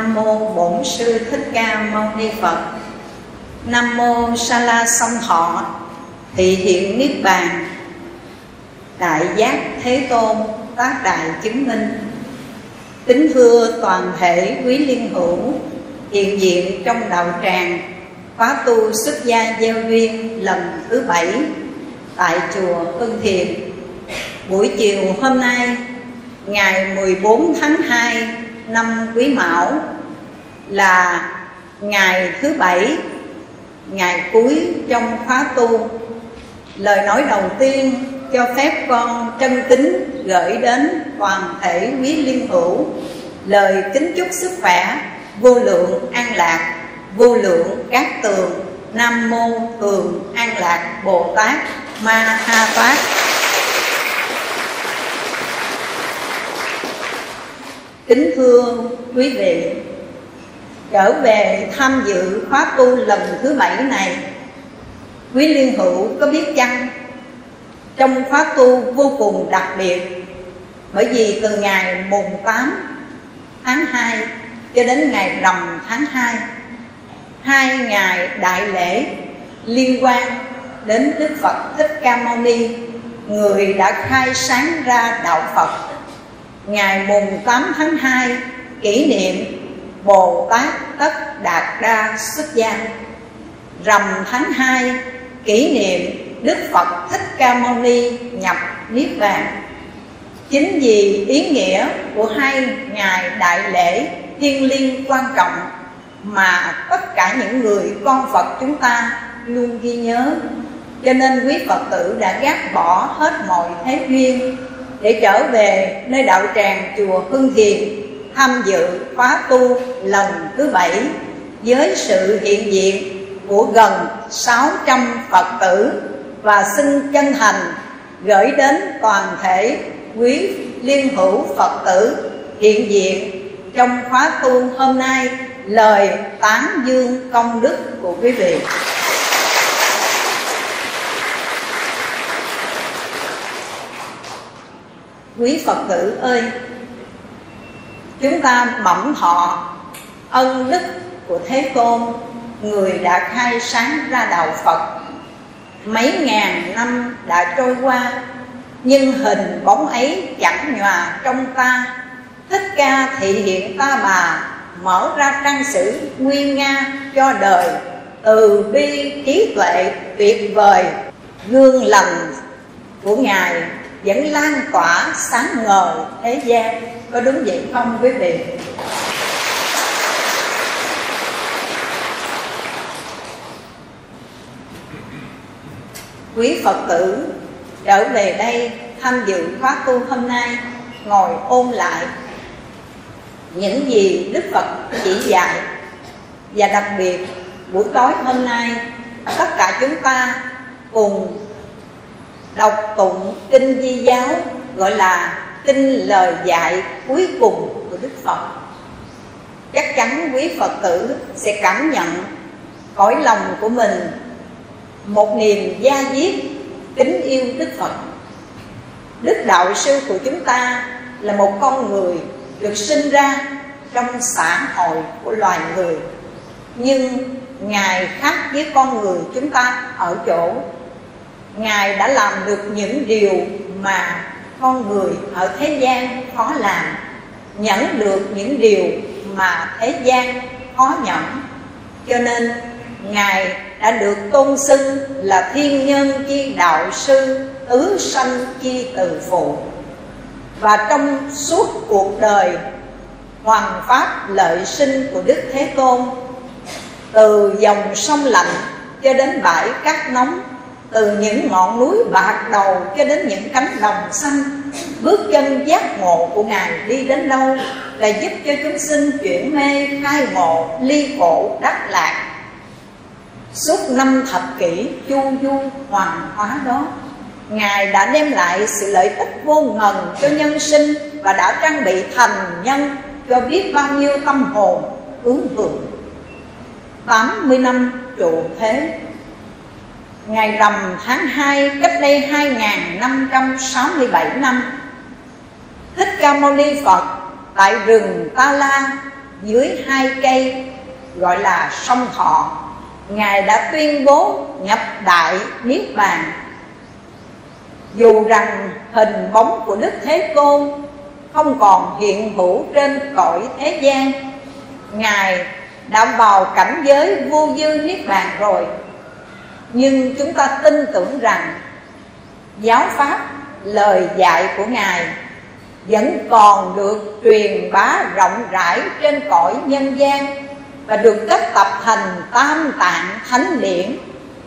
Nam mô Bổn sư Thích Ca Mâu Ni Phật. Nam mô Sa La Song Thọ, thị hiện niết bàn. Đại giác Thế Tôn tác đại chứng minh. Kính thưa toàn thể quý liên hữu, hiện diện trong đạo tràng, khóa tu xuất gia gieo duyên lần thứ bảy tại chùa Hưng Thiền. Buổi chiều hôm nay, ngày 14 tháng 2 năm Quý Mão là ngày thứ bảy, ngày cuối trong khóa tu. Lời nói đầu tiên cho phép con chân kính gửi đến toàn thể quý liên hữu. Lời kính chúc sức khỏe vô lượng an lạc vô lượng các tường. Nam mô thường an lạc bồ tát ma ha tát. Kính thưa quý vị, trở về tham dự khóa tu lần thứ bảy này, quý liên hữu có biết chăng, trong khóa tu vô cùng đặc biệt, bởi vì từ ngày mùng 8 tháng 2 cho đến ngày rằm tháng 2 hai ngày đại lễ liên quan đến Đức Phật Thích Ca Mâu Ni, người đã khai sáng ra đạo Phật ngày mùng 8 tháng 2 kỷ niệm Bồ Tát Tất Đạt Đa xuất gia. Rằm tháng 2 kỷ niệm Đức Phật Thích Ca Mâu Ni nhập Niết Bàn. Chính vì ý nghĩa của hai ngày đại lễ thiêng liêng quan trọng Mà tất cả những người con Phật chúng ta luôn ghi nhớ, Cho nên quý Phật tử đã gác bỏ hết mọi thế duyên để trở về nơi đạo tràng chùa Hưng Thiền Tham dự khóa tu lần thứ bảy Với sự hiện diện của gần 600 Phật tử và xin chân thành gửi đến toàn thể quý liên hữu Phật tử hiện diện trong khóa tu hôm nay lời tán dương công đức của quý vị. Quý Phật tử ơi, chúng ta mỏng thọ ân đức của Thế Tôn người đã khai sáng ra đạo Phật. Mấy ngàn năm đã trôi qua nhưng hình bóng ấy chẳng nhòa trong ta. Thích ca thị hiện ta bà mở ra trang sử nguyên nga cho đời từ bi trí tuệ tuyệt vời gương lành của ngài vẫn lan tỏa sáng ngời thế gian. Có đúng vậy không quý vị? Quý Phật tử, trở về đây tham dự khóa tu hôm nay, ngồi ôn lại những gì Đức Phật chỉ dạy. Và đặc biệt, buổi tối hôm nay, tất cả chúng ta cùng đọc tụng kinh di giáo, gọi là kinh lời dạy cuối cùng của Đức Phật. Chắc chắn quý Phật tử sẽ cảm nhận cõi lòng của mình một niềm gia diết, kính yêu Đức Phật. Đức Đạo Sư của chúng ta là một con người được sinh ra trong xã hội của loài người. Nhưng Ngài khác với con người chúng ta ở chỗ Ngài đã làm được những điều mà con người ở thế gian khó làm, Nhẫn được những điều mà thế gian khó nhẫn. Cho nên, Ngài đã được tôn xưng là thiên nhân chi đạo sư, tứ sanh chi từ phụ. Và trong suốt cuộc đời hoàng pháp lợi sinh của đức thế tôn, từ dòng sông lạnh cho đến bãi cát nóng từ những ngọn núi bạc đầu cho đến những cánh đồng xanh, bước chân giác ngộ của ngài đi đến đâu là giúp cho chúng sinh chuyển mê, khai ngộ, ly khổ, đắc lạc. Suốt năm thập kỷ chu du hoàng hóa đó, Ngài đã đem lại sự lợi ích vô ngần cho nhân sinh Và đã trang bị thành nhân cho biết bao nhiêu tâm hồn hướng hưởng 80 năm trụ thế Ngày rằm tháng 2 cách đây 2567 năm Thích Ca Mâu Ni Phật tại rừng Ta La dưới hai cây, gọi là sông thọ. Ngài đã tuyên bố nhập đại niết bàn. Dù rằng hình bóng của đức thế tôn không còn hiện hữu trên cõi thế gian, ngài đã vào cảnh giới vô dư niết bàn rồi nhưng chúng ta tin tưởng rằng giáo pháp, lời dạy của ngài vẫn còn được truyền bá rộng rãi trên cõi nhân gian và được kết tập thành tam tạng thánh điển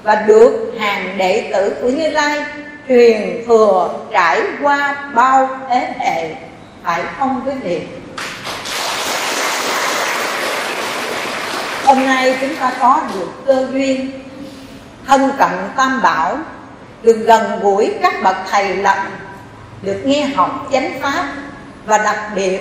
và được hàng đệ tử của Như Lai truyền thừa trải qua bao thế hệ. Phải không quý vị? Hôm nay chúng ta có được cơ duyên thân cận tam bảo, được gần gũi các bậc thầy lặng được nghe học chánh pháp, và đặc biệt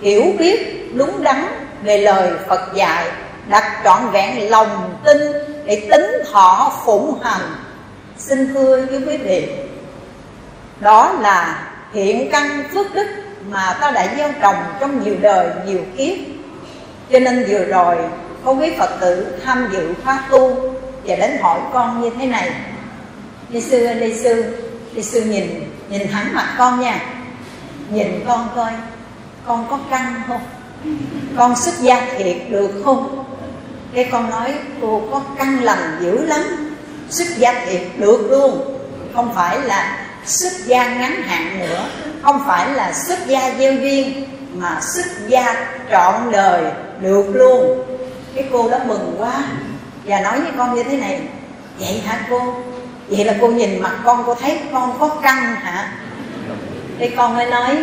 hiểu biết đúng đắn về lời Phật dạy, đặt trọn vẹn lòng tin để tính thọ phụng hành. Xin thưa với quý vị, đó là hiện căn phước đức mà ta đã gieo trồng trong nhiều đời, nhiều kiếp. Cho nên vừa rồi, có quý phật tử tham dự khóa tu và đến hỏi con như thế này. Đi sư ơi, đi sư đi sư nhìn nhìn thẳng mặt con nha. Nhìn con coi, con có căng không? Con xuất gia thiệt được không? Cái con nói, cô có căng lành dữ lắm. Xuất gia thiệt được luôn. Không phải là xuất gia ngắn hạn nữa. Không phải là xuất gia gieo duyên, mà xuất gia trọn đời được luôn. Cái cô đó mừng quá và nói với con như thế này vậy hả cô? Vậy là cô nhìn mặt con cô thấy con có căng hả? Thì con mới nói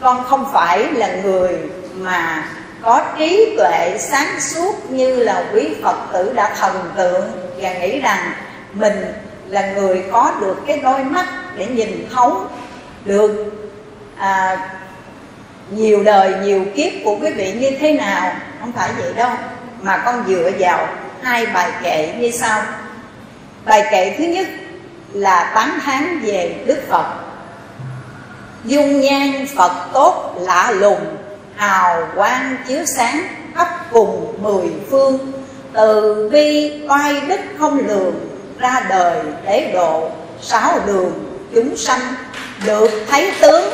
con không phải là người mà có trí tuệ sáng suốt như là quý phật tử đã thần tượng và nghĩ rằng mình là người có được cái đôi mắt để nhìn thấu được à, nhiều đời nhiều kiếp của quý vị như thế nào. Không phải vậy đâu mà con dựa vào hai bài kệ như sau. Bài kệ thứ nhất là tán thán về đức phật. Dung nhan phật tốt lạ lùng, hào quang chiếu sáng khắp cùng mười phương. Từ bi oai đức không lường, ra đời để độ, sáu đường chúng sanh. Được thấy tướng,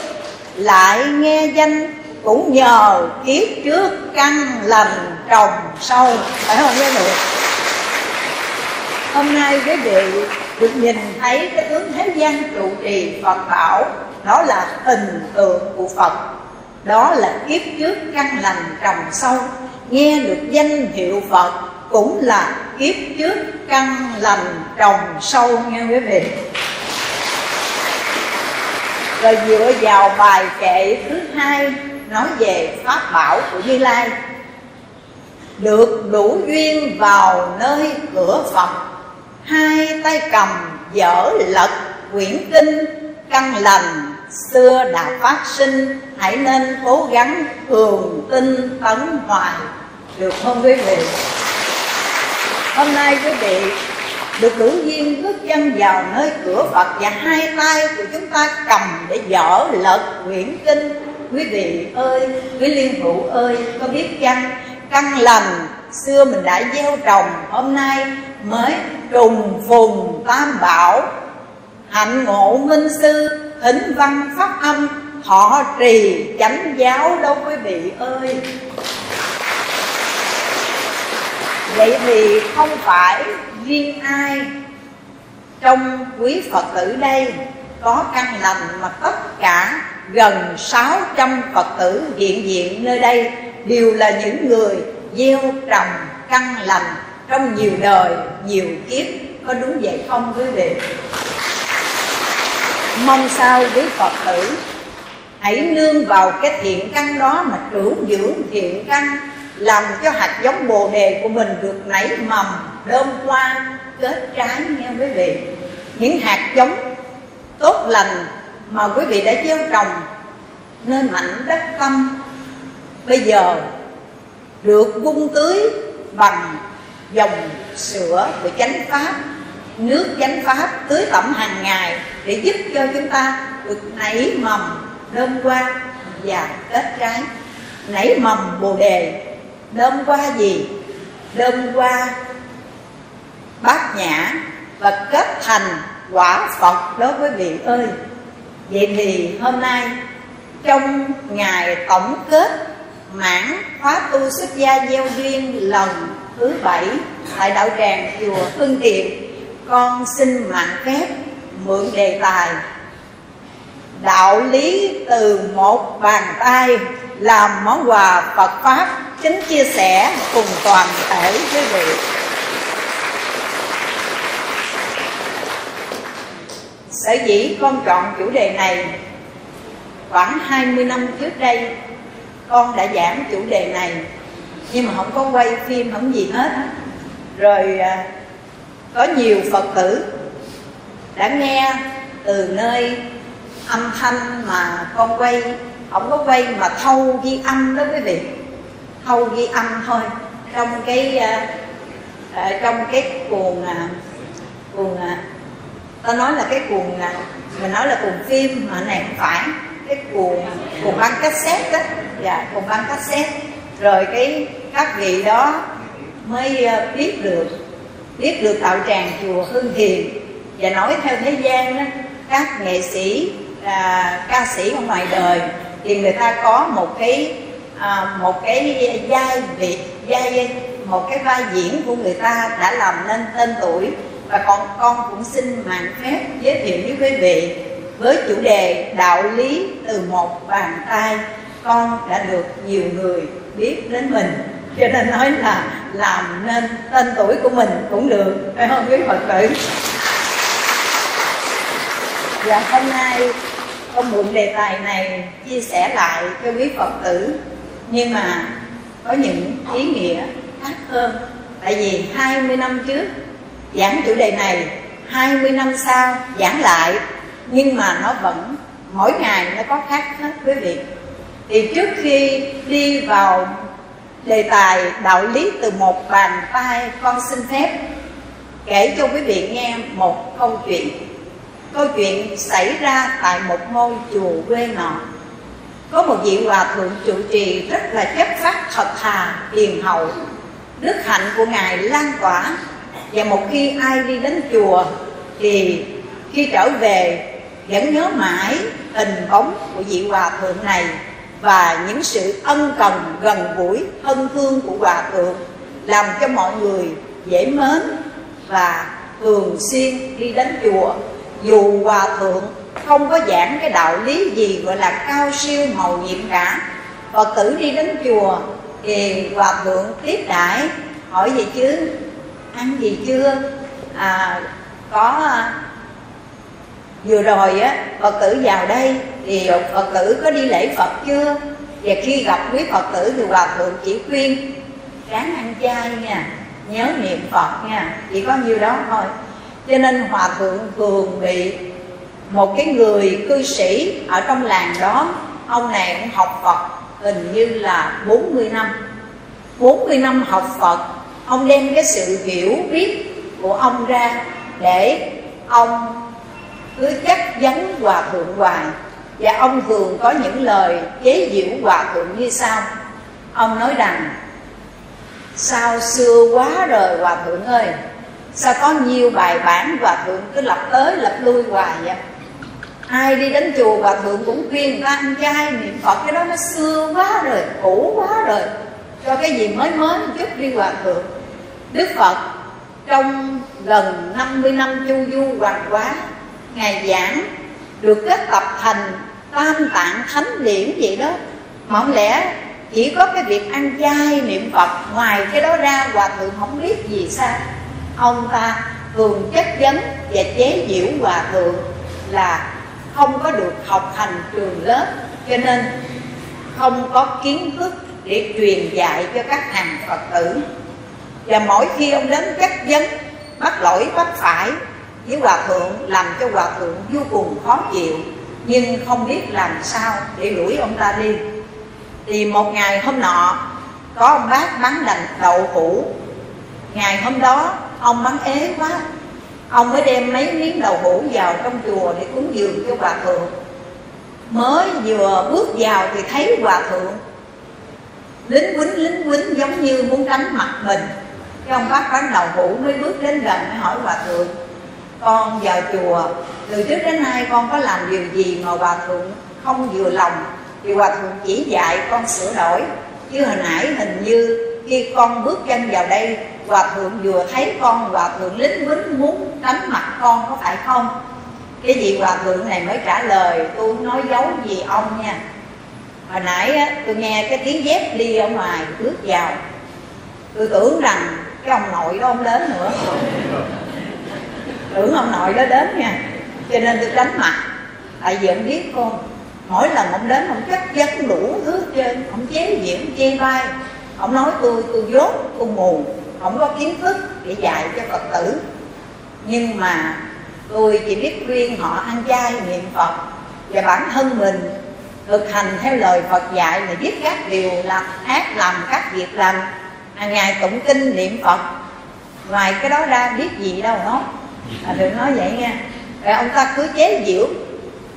lại nghe danh cũng nhờ kiếp trước căn lành trồng sâu. Phải không quý vị hôm nay quý vị được nhìn thấy cái tướng thế gian trụ trì phật bảo. Đó là hình tượng của phật. Đó là kiếp trước căn lành trồng sâu. Nghe được danh hiệu phật cũng là kiếp trước căn lành trồng sâu nghe quý vị. Rồi dựa vào bài kệ thứ hai nói về pháp bảo của như lai. Được đủ duyên vào nơi cửa phật hai tay cầm dở lật quyển kinh, căn lành xưa đã phát sinh, hãy nên cố gắng thường tinh tấn hoài. Được không quý vị? Hôm nay quý vị được đủ duyên bước chân vào nơi cửa Phật và hai tay của chúng ta cầm để dở lật quyển kinh quý vị ơi, quý liên hữu ơi, có biết chăng căn lành xưa mình đã gieo trồng, hôm nay mới trùng phùng tam bảo. Hạnh ngộ minh sư thính văn pháp âm, họ trì chánh giáo đâu quý vị ơi. Vậy thì không phải riêng ai trong quý phật tử đây có căn lành mà tất cả gần 600 Phật tử hiện diện nơi đây đều là những người gieo trồng căn lành trong nhiều đời, nhiều kiếp có đúng vậy không quý vị? Mong sao quý Phật tử hãy nương vào cái thiện căn đó mà trưởng dưỡng thiện căn làm cho hạt giống bồ đề của mình được nảy mầm đơm hoa kết trái nghe quý vị những hạt giống tốt lành mà quý vị đã gieo trồng nên mảnh đất tâm bây giờ được vung tưới bằng dòng sữa của chánh pháp, nước chánh pháp tưới tẩm hàng ngày để giúp cho chúng ta được nảy mầm đơm qua và kết trái. Nảy mầm bồ đề, đơm qua gì? Đơm qua bát nhã và kết thành quả phật đối với vị ơi vậy thì hôm nay, trong ngày tổng kết mãn khóa tu xuất gia gieo duyên lần thứ bảy tại đạo tràng chùa Hưng Kiệt con xin mạng phép mượn đề tài. Đạo lý từ một bàn tay làm món quà Phật pháp kính chia sẻ cùng toàn thể quý vị. Sở dĩ con chọn chủ đề này, Khoảng 20 năm trước đây, Con đã giảng chủ đề này, Nhưng mà không có quay phim, không gì hết. Rồi à, có nhiều Phật tử Đã nghe từ nơi âm thanh mà con quay, Không có quay mà thâu ghi âm đó quý vị. Thâu ghi âm thôi. Trong cái à, à, trong cái cuồng cuồng ta nói là cái cuồng là mình nói là cuồng phim mà này không phải. Cái cuồng cuồng băng cassette đó dạ cuồng băng cassette. Rồi cái các vị đó mới ờ, biết được biết được đạo tràng chùa hương thiền và nói theo thế gian đó các nghệ sĩ à, ca sĩ ở ngoài đời thì người ta có một cái à, một cái vai vị vai một cái vai diễn của người ta đã làm nên tên tuổi và con con cũng xin mạng phép giới thiệu với quý vị với chủ đề đạo lý từ một bàn tay. Con đã được nhiều người biết đến mình, cho nên nói là làm nên tên tuổi của mình cũng được, phải không quý phật tử? Và hôm nay, con mượn đề tài này chia sẻ lại cho quý phật tử, nhưng mà có những ý nghĩa khác hơn. Tại vì 20 năm trước giảng chủ đề này 20 năm sau giảng lại, nhưng mà nó vẫn, mỗi ngày nó có khác hết, quý vị. Thì trước khi đi vào đề tài đạo lý từ một bàn tay con xin phép, kể cho quý vị nghe một câu chuyện. Câu chuyện xảy ra tại một ngôi chùa quê nọ. Có một vị hòa thượng trụ trì rất là chất phát thật thà, hiền hậu. Đức hạnh của ngài lan tỏa và một khi ai đi đến chùa thì khi trở về vẫn nhớ mãi hình bóng của vị hòa thượng này và những sự ân cần gần gũi, thân thương của hòa thượng làm cho mọi người dễ mến và thường xuyên đi đến chùa. Dù hòa thượng không có giảng cái đạo lý gì gọi là cao siêu màu nhiệm cả, phật tử đi đến chùa thì hòa thượng tiếp đãi hỏi gì chứ? Ăn gì chưa? À, có à, vừa rồi á phật tử vào đây thì phật tử có đi lễ phật chưa? Và khi gặp quý phật tử thì hòa thượng chỉ khuyên ráng ăn chay nha nhớ niệm phật nha. Chỉ có nhiêu đó thôi. Cho nên hòa thượng thường bị một cái người cư sĩ ở trong làng đó ông này cũng học phật hình như là 40 năm. 40 năm học phật ông đem cái sự hiểu biết của ông ra để ông cứ chắc vấn hòa thượng hoài. Và ông thường có những lời chế giễu hòa thượng như sau. Ông nói rằng, sao xưa quá rồi hòa thượng ơi, sao có nhiều bài bản hòa thượng cứ lập tới lập lui hoài vậy? Ai đi đến chùa hòa thượng cũng khuyên ta ăn chay niệm phật, cái đó nó xưa quá rồi, cũ quá rồi cho cái gì mới mới một chút đi hòa thượng. Đức phật trong gần 50 năm chu du hoàng quá ngài giảng được kết tập thành tam tạng thánh điển vậy đó. Mà không lẽ chỉ có cái việc ăn chay niệm phật, ngoài cái đó ra hòa thượng không biết gì sao. Ông ta thường chất vấn và chế giễu hòa thượng là không có được học hành trường lớp, cho nên không có kiến thức để truyền dạy cho các hàng phật tử. Và mỗi khi ông đến chất vấn, bắt lỗi, bắt phải với hòa thượng làm cho hòa thượng vô cùng khó chịu, nhưng không biết làm sao để đuổi ông ta đi. Thì một ngày hôm nọ, có ông bác bán đành đậu hũ. Ngày hôm đó, ông bán ế quá. Ông mới đem mấy miếng đậu hũ vào trong chùa để cúng dường cho hòa thượng. Mới vừa bước vào thì thấy hòa thượng lính quýnh lính quýnh giống như muốn đánh mặt mình. Cái ông bác bán đầu hũ mới bước đến gần mới hỏi hòa thượng, con vào chùa, từ trước đến nay con có làm điều gì mà hòa thượng không vừa lòng? Thì hòa thượng chỉ dạy, con sửa đổi. Chứ hồi nãy hình như khi con bước chân vào đây, hòa thượng vừa thấy con, hòa thượng lính quýnh muốn đánh mặt con có phải không? Cái vị hòa thượng này mới trả lời, tôi nói giấu gì ông nha? Hồi nãy á, tôi nghe cái tiếng dép đi ở ngoài bước vào. Tôi tưởng rằng cái ông nội đó ông đến nữa. Tưởng ông nội đó đến nha. Cho nên tôi tránh mặt. Tại vì ông biết con mỗi lần ông đến ông chắc chắn đủ thứ trên ông chế diễn chê vai. Ông nói tôi tôi dốt tôi mù. Không có kiến thức để dạy cho phật tử. Nhưng mà tôi chỉ biết khuyên họ ăn chay niệm phật và bản thân mình thực hành theo lời phật dạy mà biết các điều là ác làm các việc lành hàng ngày tụng kinh niệm phật. Ngoài cái đó ra biết gì đâu nói à, đừng nói vậy nha. Rồi ông ta cứ chế giễu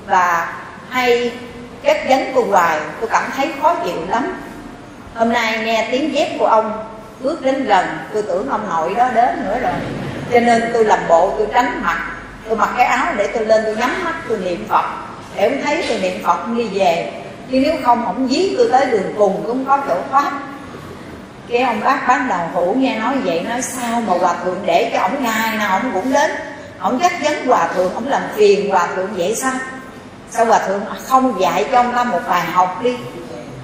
và hay chất vấn cô hoài. Tôi cảm thấy khó chịu lắm. Hôm nay nghe tiếng dép của ông bước đến gần tôi tưởng ông nội đó đến nữa rồi. Cho nên tôi làm bộ tôi tránh mặt. Tôi mặc cái áo để tôi lên tôi nhắm mắt tôi niệm phật để ông thấy tôi niệm phật đi về. Chứ nếu không ông dí tôi tới đường cùng, cũng có chỗ thoát. Cái ông bác bán đầu hủ nghe nói vậy, nói sao mà hòa thượng để cho ông ngày nào ông cũng đến. Ông chắc chắn hòa thượng ông làm phiền, hòa thượng vậy sao? Sao hòa thượng không dạy cho ông ta một bài học đi?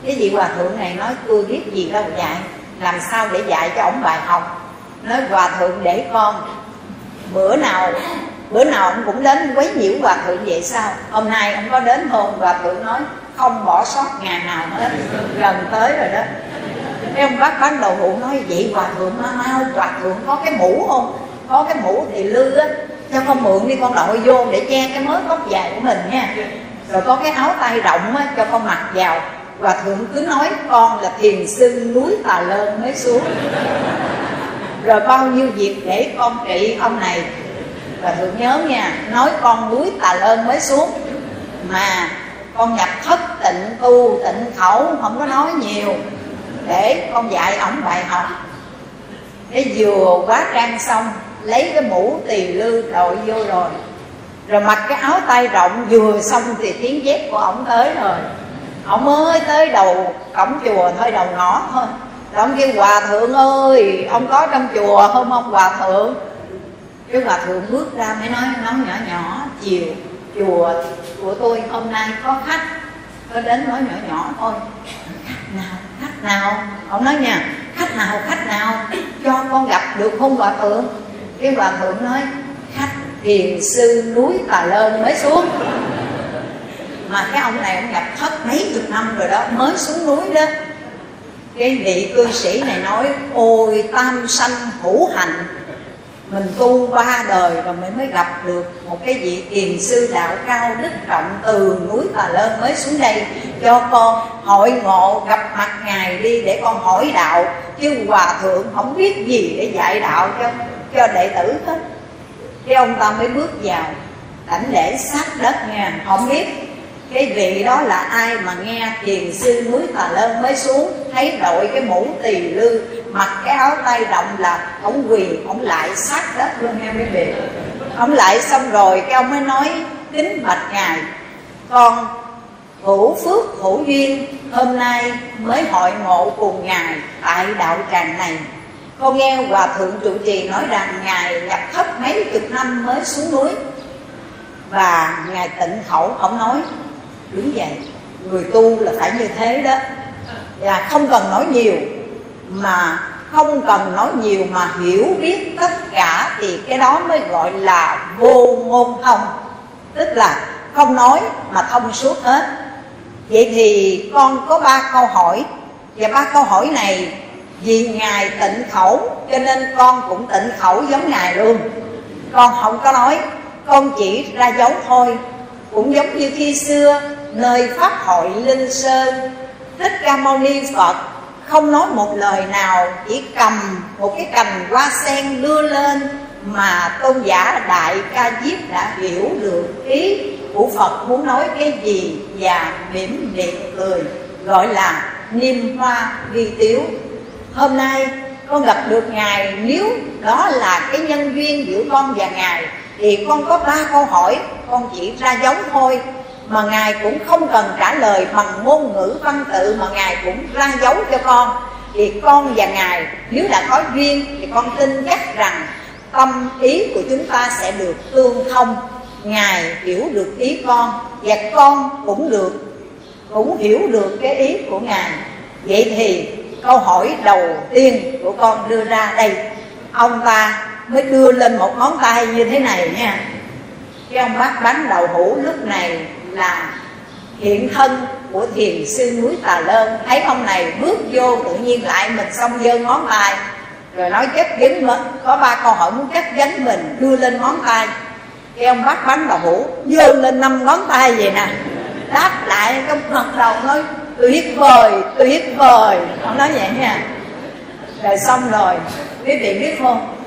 Cái vị hòa thượng này nói, tôi biết gì đâu dạy, làm sao để dạy cho ông bài học? Nói, hòa thượng để con, bữa nào bữa nào ông cũng đến quấy nhiễu hòa thượng vậy sao? Hôm nay ông có đến không hòa thượng nói, không bỏ sót ngày nào hết, gần tới rồi đó. Cái ông bác bán đầu hũ nói, vậy hòa thượng mau mau, hòa thượng có cái mũ không? Có cái mũ thì lư á cho con mượn đi, con đội vô để che cái mớ tóc dài của mình nha. Rồi có cái áo tay rộng á, cho con mặc vào. Và thượng cứ nói, con là thiền sư núi tà lơn mới xuống. Rồi bao nhiêu việc để con trị ông này và thượng nhớ nha, nói con núi tà lơn mới xuống. Mà con nhập thất tịnh, tu tịnh khẩu, không có nói nhiều. Để con dạy ổng bài học. Cái vừa quá trang xong, lấy cái mũ tỳ lư đội vô rồi. Rồi mặc cái áo tay rộng, vừa xong thì tiếng dép của ổng tới rồi. Ông mới tới đầu cổng chùa, thôi đầu ngõ thôi. Rồi ông kêu, hòa thượng ơi, ông có trong chùa không ông? Hòa thượng cái hòa thượng bước ra mới nói nói nhỏ nhỏ, chiều chùa của tôi hôm nay có khách. Có đến nói nhỏ nhỏ thôi. Khách nào khách nào? Ông nói nha, khách nào khách nào? Cho con gặp được không hòa thượng? Cái hòa thượng nói, khách thiền sư núi tà lơn mới xuống. Mà cái ông này ông gặp thất mấy chục năm rồi đó, mới xuống núi đó. Cái vị cư sĩ này nói, ôi tam sanh hữu hạnh mình tu ba đời rồi mình mới gặp được một cái vị thiền sư đạo cao đức trọng từ núi bà Lên mới xuống đây, cho con hội ngộ gặp mặt ngài đi để con hỏi đạo. Chứ hòa thượng không biết gì để dạy đạo cho cho đệ tử hết. Cái ông ta mới bước vào, đảnh lễ sát đất nha. Không biết cái vị đó là ai mà nghe thiền sư núi tà lơn mới xuống, thấy đội cái mũ tỳ lư mặc cái áo tay rộng là ông quỳ, ông lại sát đất luôn nghe mấy vị. Ông lại xong rồi, cái ông mới nói, kính bạch ngài, con hữu phước hữu duyên, hôm nay mới hội ngộ cùng ngài tại đạo tràng này. Con nghe hòa thượng trụ trì nói rằng ngài nhập thấp mấy chục năm mới xuống núi. Và ngài tịnh khẩu, ông nói đúng vậy người tu là phải như thế đó. Và không cần nói nhiều mà không cần nói nhiều mà hiểu biết tất cả thì cái đó mới gọi là vô ngôn thông tức là không nói mà thông suốt hết. Vậy thì con có ba câu hỏi. Và ba câu hỏi này, vì ngài tịnh khẩu, cho nên con cũng tịnh khẩu giống ngài luôn. Con không có nói, con chỉ ra dấu thôi. Cũng giống như khi xưa, nơi pháp hội linh sơn, thích ca mâu ni phật không nói một lời nào, chỉ cầm một cái cành hoa sen đưa lên mà tôn giả đại ca diếp đã hiểu được ý của phật muốn nói cái gì và mỉm miệng cười, gọi là niêm hoa ghi tiếu. Hôm nay con gặp được ngài, nếu đó là cái nhân duyên giữa con và ngài thì con có ba câu hỏi, con chỉ ra dấu thôi mà ngài cũng không cần trả lời bằng ngôn ngữ văn tự mà ngài cũng ra dấu cho con. Thì con và ngài, nếu đã có duyên thì con tin chắc rằng tâm ý của chúng ta sẽ được tương thông. Ngài hiểu được ý con và con cũng được, cũng hiểu được cái ý của ngài. Vậy thì câu hỏi đầu tiên của con đưa ra đây. Ông ta mới đưa lên một ngón tay như thế này nha. Cái ông bác bán đầu hũ lúc này là hiện thân của thiền sư núi Tà Lơn. Thấy ông này bước vô, tự nhiên lại mình xong giơ ngón tay, Rồi nói chất dính mình Có ba câu hỏi muốn chất dính mình, đưa lên ngón tay. Cái ông bắt bắn đầu hũ, giơ lên năm ngón tay vậy nè. Đáp lại cái ngật đầu nói, tuyệt vời tuyệt vời. Ông nói vậy nha. Rồi xong rồi. Quý vị biết không?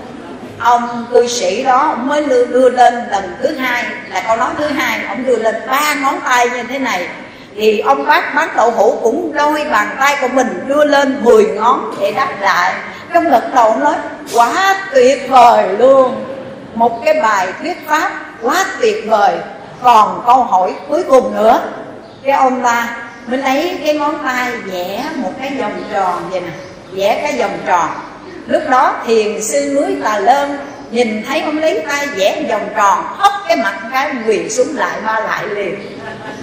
Ông cư sĩ đó mới đưa, đưa lên lần thứ hai là câu nói thứ hai ông đưa lên ba ngón tay như thế này. Thì ông bác bán đậu hũ cũng đôi bàn tay của mình đưa lên 10 ngón để đáp lại. Trong gật đầu nói quá tuyệt vời luôn. Một cái bài thuyết pháp quá tuyệt vời. Còn câu hỏi cuối cùng nữa cái ông ta mới lấy cái ngón tay vẽ một cái vòng tròn vậy nè vẽ cái vòng tròn lúc đó thiền sư núi tà lơn nhìn thấy ông lấy tay vẽ vòng tròn, hất cái mặt cái quỳ xuống lại, ba lại liền.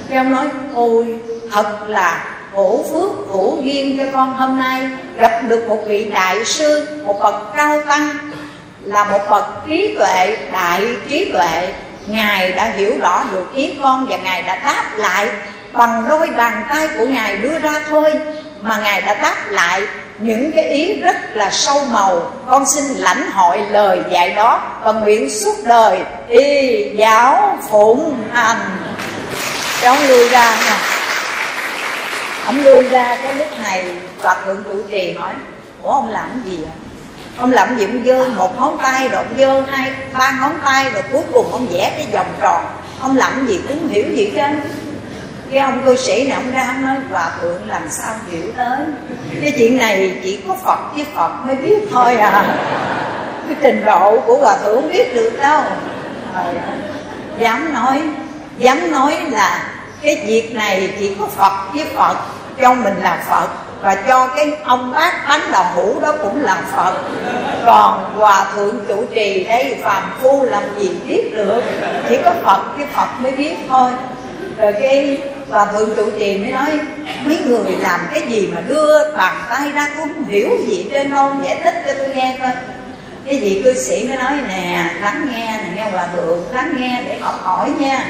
Cái ông nói, ôi, thật là hữu phước hữu duyên cho con hôm nay, gặp được một vị đại sư, một bậc cao tăng, là một bậc trí tuệ, đại trí tuệ. Ngài đã hiểu rõ được ý con và ngài đã đáp lại bằng đôi bàn tay của ngài đưa ra thôi, mà ngài đã đáp lại những cái ý rất là sâu màu. Con xin lãnh hội lời dạy đó và nguyện suốt đời y giáo phụng hành. Cháu ông lui ra nha. Ông lui ra cái lúc này và thượng trụ trì hỏi, ủa, ông làm gì vậy? Ông làm gì? Ông dơ một ngón tay rồi ông dơ hai, ba ngón tay rồi cuối cùng ông vẽ cái vòng tròn. Ông làm gì? Cũng hiểu gì trên cái ông cư sĩ này ông ra ông nói hòa thượng làm sao hiểu tới? Cái chuyện này chỉ có phật với phật mới biết thôi à. Cái trình độ của hòa thượng không biết được đâu. À, dám nói dám nói là cái việc này chỉ có phật với phật cho mình là phật và cho cái ông bác bánh đầu hũ đó cũng là phật. Còn hòa thượng chủ trì đây phàm phu làm gì biết được? Chỉ có phật với phật mới biết thôi. Rồi cái và thượng trụ trì mới nói, mấy người làm cái gì mà đưa bàn tay ra cũng không hiểu gì trên không giải thích cho tôi nghe coi. Cái gì cư sĩ mới nói, nè, lắng nghe nè, nghe hòa thượng, lắng nghe để học hỏi nha.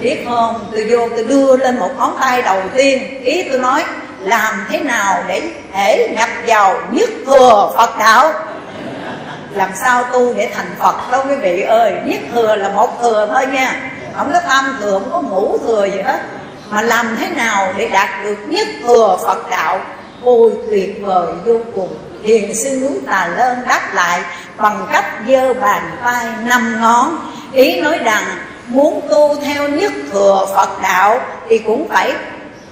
Biết không, tôi vô tôi đưa lên một ngón tay đầu tiên, ý tôi nói, làm thế nào để thể nhập vào nhất thừa phật đạo? Làm sao tu để thành phật đâu quý vị ơi, nhất thừa là một thừa thôi nha không có tham thừa không có ngủ thừa gì hết mà làm thế nào để đạt được nhất thừa phật đạo? Ôi, tuyệt vời, vô cùng. Hiền sư núi tà lơn đáp lại bằng cách giơ bàn tay năm ngón. Ý nói rằng, muốn tu theo nhất thừa phật đạo thì cũng phải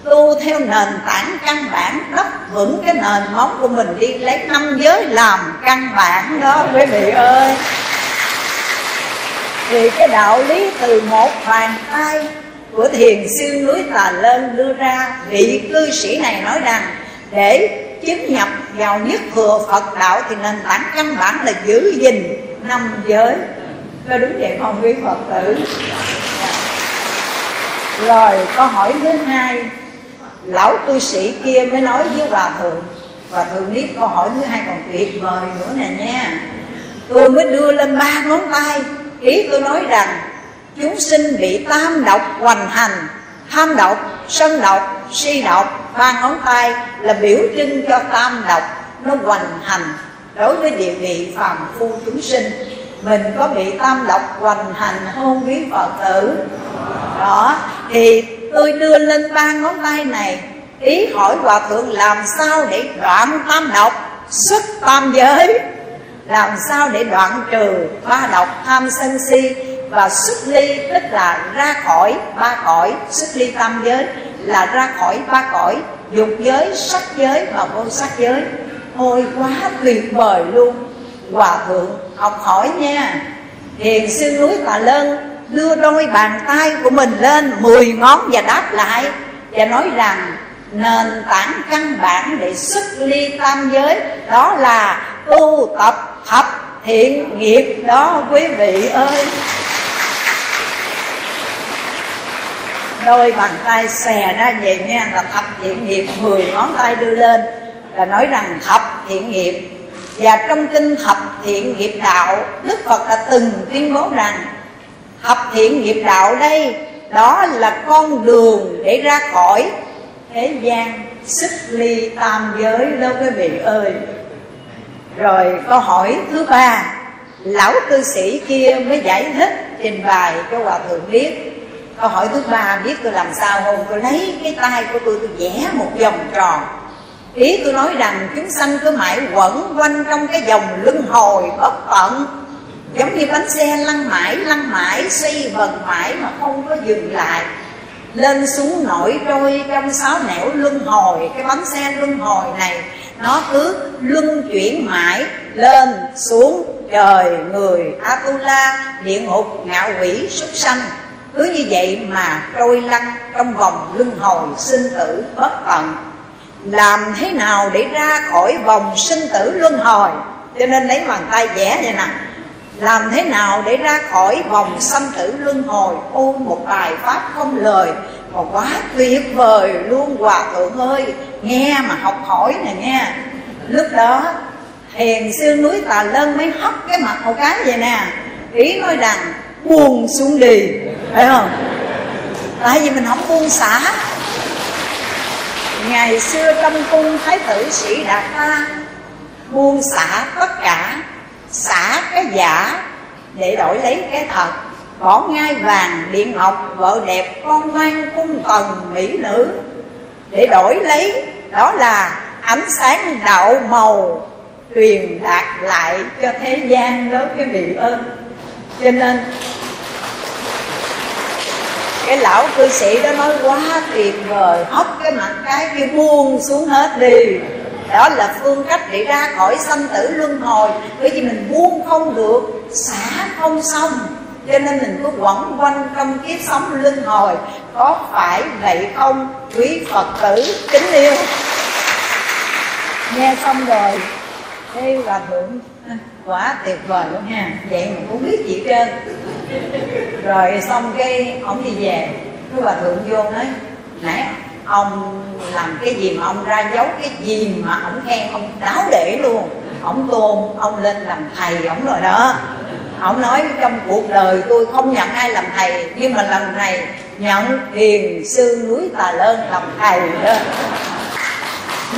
tu theo nền tảng căn bản, đắp vững cái nền móng của mình đi lấy năm giới làm căn bản đó, quý vị ơi vì cái đạo lý từ một bàn tay của thiền sư núi Tà Lên đưa ra, vị cư sĩ này nói rằng, để chứng nhập vào nhất thừa Phật đạo thì nền tảng căn bản là giữ gìn năm giới. Có đúng vậy không quý Phật tử. Rồi, câu hỏi thứ hai, lão cư sĩ kia mới nói với hòa thượng. Hòa thượng biết câu hỏi thứ hai còn tuyệt vời nữa nè nha. Tôi mới đưa lên ba ngón tay ý tôi nói rằng, chúng sinh bị tam độc hoành hành, tham độc, sân độc, si độc ba ngón tay là biểu trưng cho tam độc, nó hoành hành. Đối với địa vị phàm phu chúng sinh, mình có bị tam độc hoành hành không quý phật tử? Đó, thì tôi đưa lên ba ngón tay này, ý hỏi hòa thượng làm sao để đoạn tam độc xuất tam giới? Làm sao để đoạn trừ ba độc tham sân si và xuất ly, tức là ra khỏi ba cõi, xuất ly tam giới, là ra khỏi ba cõi, dục giới, sắc giới và vô sắc giới. Ôi, quá tuyệt vời luôn. Hòa thượng, học hỏi nha. Hiền sư núi tà lân đưa đôi bàn tay của mình lên, mười ngón và đáp lại và nói rằng, nền tảng căn bản để xuất ly tam giới đó là tu tập thập thiện nghiệp đó, quý vị ơi. Đôi bàn tay xè ra về nha, là thập thiện nghiệp. Mười ngón tay đưa lên là nói rằng thập thiện nghiệp. Và trong kinh thập thiện nghiệp đạo, đức phật đã từng tuyên bố rằng thập thiện nghiệp đạo đây, đó là con đường để ra khỏi thế gian xích ly tam giới đó, quý vị ơi rồi câu hỏi thứ ba. Lão cư sĩ kia mới giải thích trình bày cho hòa thượng biết. Câu hỏi thứ ba, biết tôi làm sao không? Tôi lấy cái tay của tôi tôi vẽ một vòng tròn. Ý tôi nói rằng chúng sanh cứ mãi quẩn quanh trong cái vòng luân hồi bất tận. Giống như bánh xe lăn mãi lăn mãi xoay vần mãi mà không có dừng lại. Lên xuống nổi trôi trong sáu nẻo luân hồi. Cái bánh xe luân hồi này nó cứ luân chuyển mãi lên xuống trời người atula, địa ngục, ngạo quỷ, súc sanh. Cứ như vậy mà trôi lăn trong vòng luân hồi sinh tử bất tận. Làm thế nào để ra khỏi vòng sinh tử luân hồi? Cho nên lấy bàn tay vẽ vậy nè. Làm thế nào để ra khỏi vòng sanh tử luân hồi? Ôn một bài pháp không lời mà quá tuyệt vời, luôn hòa thượng ơi. Nghe mà học hỏi nè nghe lúc đó hiền sư núi tà lân mới hấp cái mặt một cái vậy nè. Ý nói rằng, buông xuống đi. Phải không? Tại vì mình không buông xả. Ngày xưa trong cung thái tử sĩ đạt ta buông xả tất cả, xả cái giả để đổi lấy cái thật bỏ ngai vàng, điện ngọc, vợ đẹp, con ngoan cung tần mỹ nữ. Để đổi lấy, đó là ánh sáng đạo màu, truyền đạt lại cho thế gian lớn cái vị ơn. Cho nên, cái lão cư sĩ đó nói, quá tuyệt vời, hất cái mặt cái kia buông xuống hết đi. Đó là phương cách để ra khỏi sanh tử luân hồi. Bởi vì mình buông không được, xả không xong cho nên mình cứ quẩn quanh trong kiếp sống luân hồi. Có phải vậy không? Quý phật tử kính yêu. Nghe xong rồi, thế là thượng à, quá tuyệt vời luôn nha vậy mà cũng biết gì trơn. Rồi xong cái, ông đi về. Cái bà thượng vô nói, nãy ông làm cái gì mà ông ra giấu cái gì mà ông khen ông đáo để luôn. Ông tôn, ông lên làm thầy ông rồi đó ông nói trong cuộc đời tôi không nhận ai làm thầy, nhưng mà lần này nhận hiền sư núi tà lơn làm thầy đó.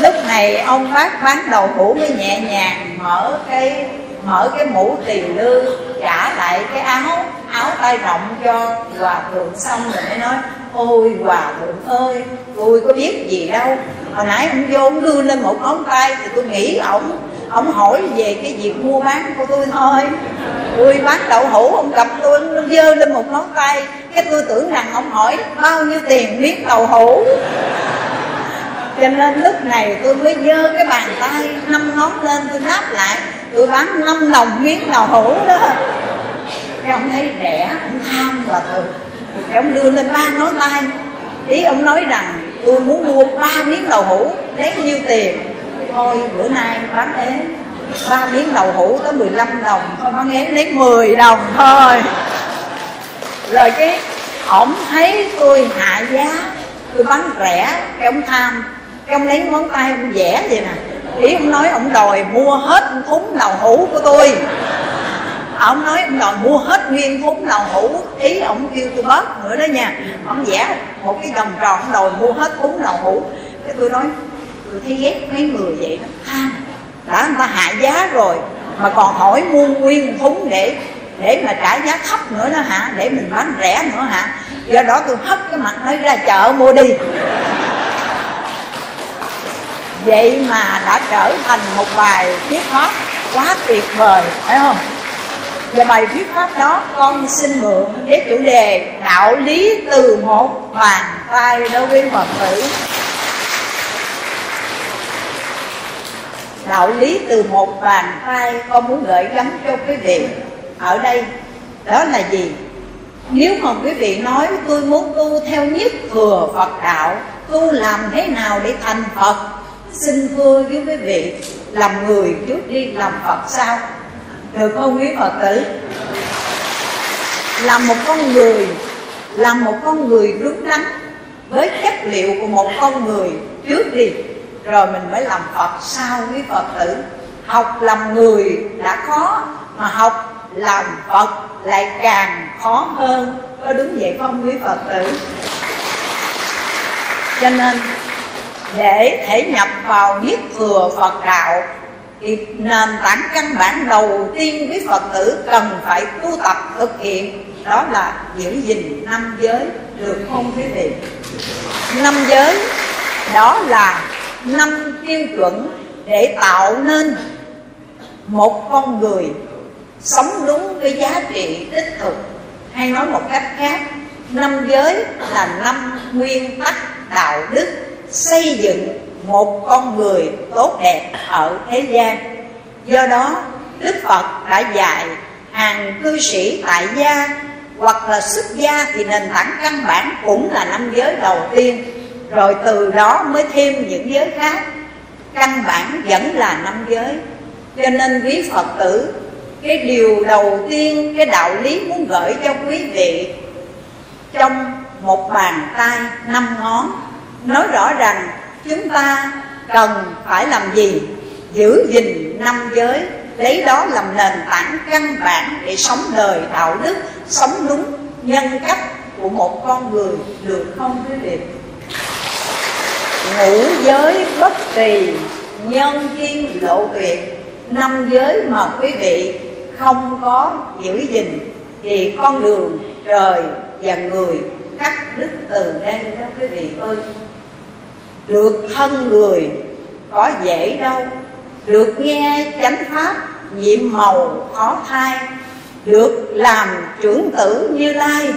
Lúc này ông bác bán đầu hũ mới nhẹ nhàng mở cái mở cái mũ tiền lương trả lại cái áo áo tay rộng cho hòa thượng xong rồi mới nói, ôi hòa thượng ơi, tôi có biết gì đâu. Hồi nãy ông vô ông đưa lên một ngón tay thì tôi nghĩ ổng ông hỏi về cái việc mua bán của tôi thôi. Tôi bán đậu hũ ông gặp tôi ông dơ lên một ngón tay. Cái tôi tưởng rằng ông hỏi bao nhiêu tiền miếng đậu hũ. Cho nên lúc này tôi mới dơ cái bàn tay năm ngón lên, tôi đáp lại. Tôi bán năm đồng miếng đậu hũ đó. Cái ông thấy rẻ ông tham và thường cái ông đưa lên ba ngón tay. Ý ông nói rằng, tôi muốn mua ba miếng đậu hũ, lấy nhiêu tiền? Thôi, bữa nay bán ế ba miếng đậu hũ tới 15 đồng thôi bán ế lấy 10 đồng thôi. Rồi cái ổng thấy tôi hạ giá, tôi bán rẻ, cái ông tham, cái ông lấy ngón tay ông vẽ vậy nè. Ý ông nói ông đòi mua hết thúng đậu hũ của tôi. Ông nói ông đòi mua hết nguyên thúng đậu hũ, ý ông kêu tôi bớt nữa đó nha. Ông vẽ một cái vòng tròn ông đòi mua hết thúng đậu hũ. Cái tôi nói tôi thấy ghét mấy người vậy đó. Tham đã người ta hạ giá rồi mà còn hỏi mua nguyên thúng để để mà trả giá thấp nữa đó hả? Để mình bán rẻ nữa hả? Do đó tôi hất cái mặt nói ra chợ mua đi. Vậy mà đã trở thành một bài thuyết pháp quá tuyệt vời phải không? Và bài thuyết pháp đó con xin mượn với chủ đề đạo lý từ một bàn tay đối với phật tử đạo lý từ một bàn tay con muốn gửi gắm cho quý vị. Ở đây, đó là gì? Nếu mà quý vị nói, tôi muốn tu theo nhất thừa Phật đạo, Tu làm thế nào để thành Phật? Xin thưa với quý vị, Làm người trước đi làm Phật sao? Được không, quý Phật tử? Làm một con người Làm một con người đúng đắn Với chất liệu của một con người trước đi. Rồi mình mới làm Phật. Sao quý Phật tử Học làm người đã khó, Mà học làm Phật lại càng khó hơn. Có đúng vậy không quý Phật tử? Cho nên, để thể nhập vào niết thừa Phật đạo, thì nền tảng căn bản đầu tiên quý Phật tử cần phải tu tập thực hiện, đó là giữ gìn năm giới, được không quý vị? Năm giới, đó là năm tiêu chuẩn để tạo nên một con người sống đúng với giá trị tích thực. Hay nói một cách khác, năm giới là năm nguyên tắc đạo đức xây dựng một con người tốt đẹp ở thế gian. Do đó, đức phật đã dạy hàng cư sĩ tại gia hoặc là xuất gia thì nền tảng căn bản cũng là năm giới đầu tiên rồi từ đó mới thêm những giới khác. Căn bản vẫn là năm giới. Cho nên quý phật tử, cái điều đầu tiên, cái đạo lý muốn gửi cho quý vị trong một bàn tay năm ngón, nói rõ rằng chúng ta cần phải làm gì? Giữ gìn năm giới, lấy đó làm nền tảng căn bản để sống đời đạo đức, sống đúng nhân cách của một con người được không, quý vị? Ngũ giới bất kỳ, nhân duyên lộ tuyệt. Năm giới mà quý vị không có giữ gìn thì con đường trời và người cắt đứt từ đây đó quý vị ơi. Được thân người, có dễ đâu. Được nghe chánh pháp, nhiệm màu khó thai được làm trưởng tử như lai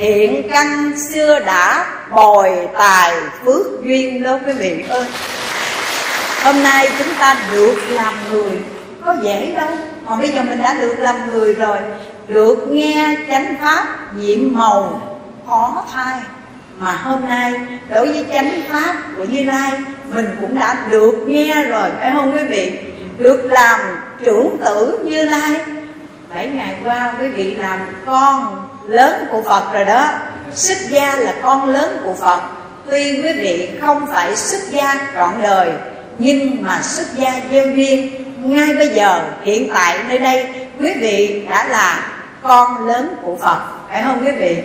hiện căn xưa đã bồi tài phước duyên đâu quý vị ơi. Hôm nay chúng ta được làm người. Có dễ đâu. Mà bây giờ mình đã được làm người rồi. Được nghe chánh pháp nhiệm màu. Khó thai mà hôm nay, đối với chánh pháp của như lai, mình cũng đã được nghe rồi, phải không quý vị? Được làm trưởng tử như lai. Bảy ngày qua, quý vị làm con lớn của phật rồi đó. Xuất gia là con lớn của phật. Tuy quý vị không phải xuất gia trọn đời, nhưng mà xuất gia gieo duyên. Ngay bây giờ, hiện tại, nơi đây, quý vị đã là con lớn của phật. Phải không quý vị?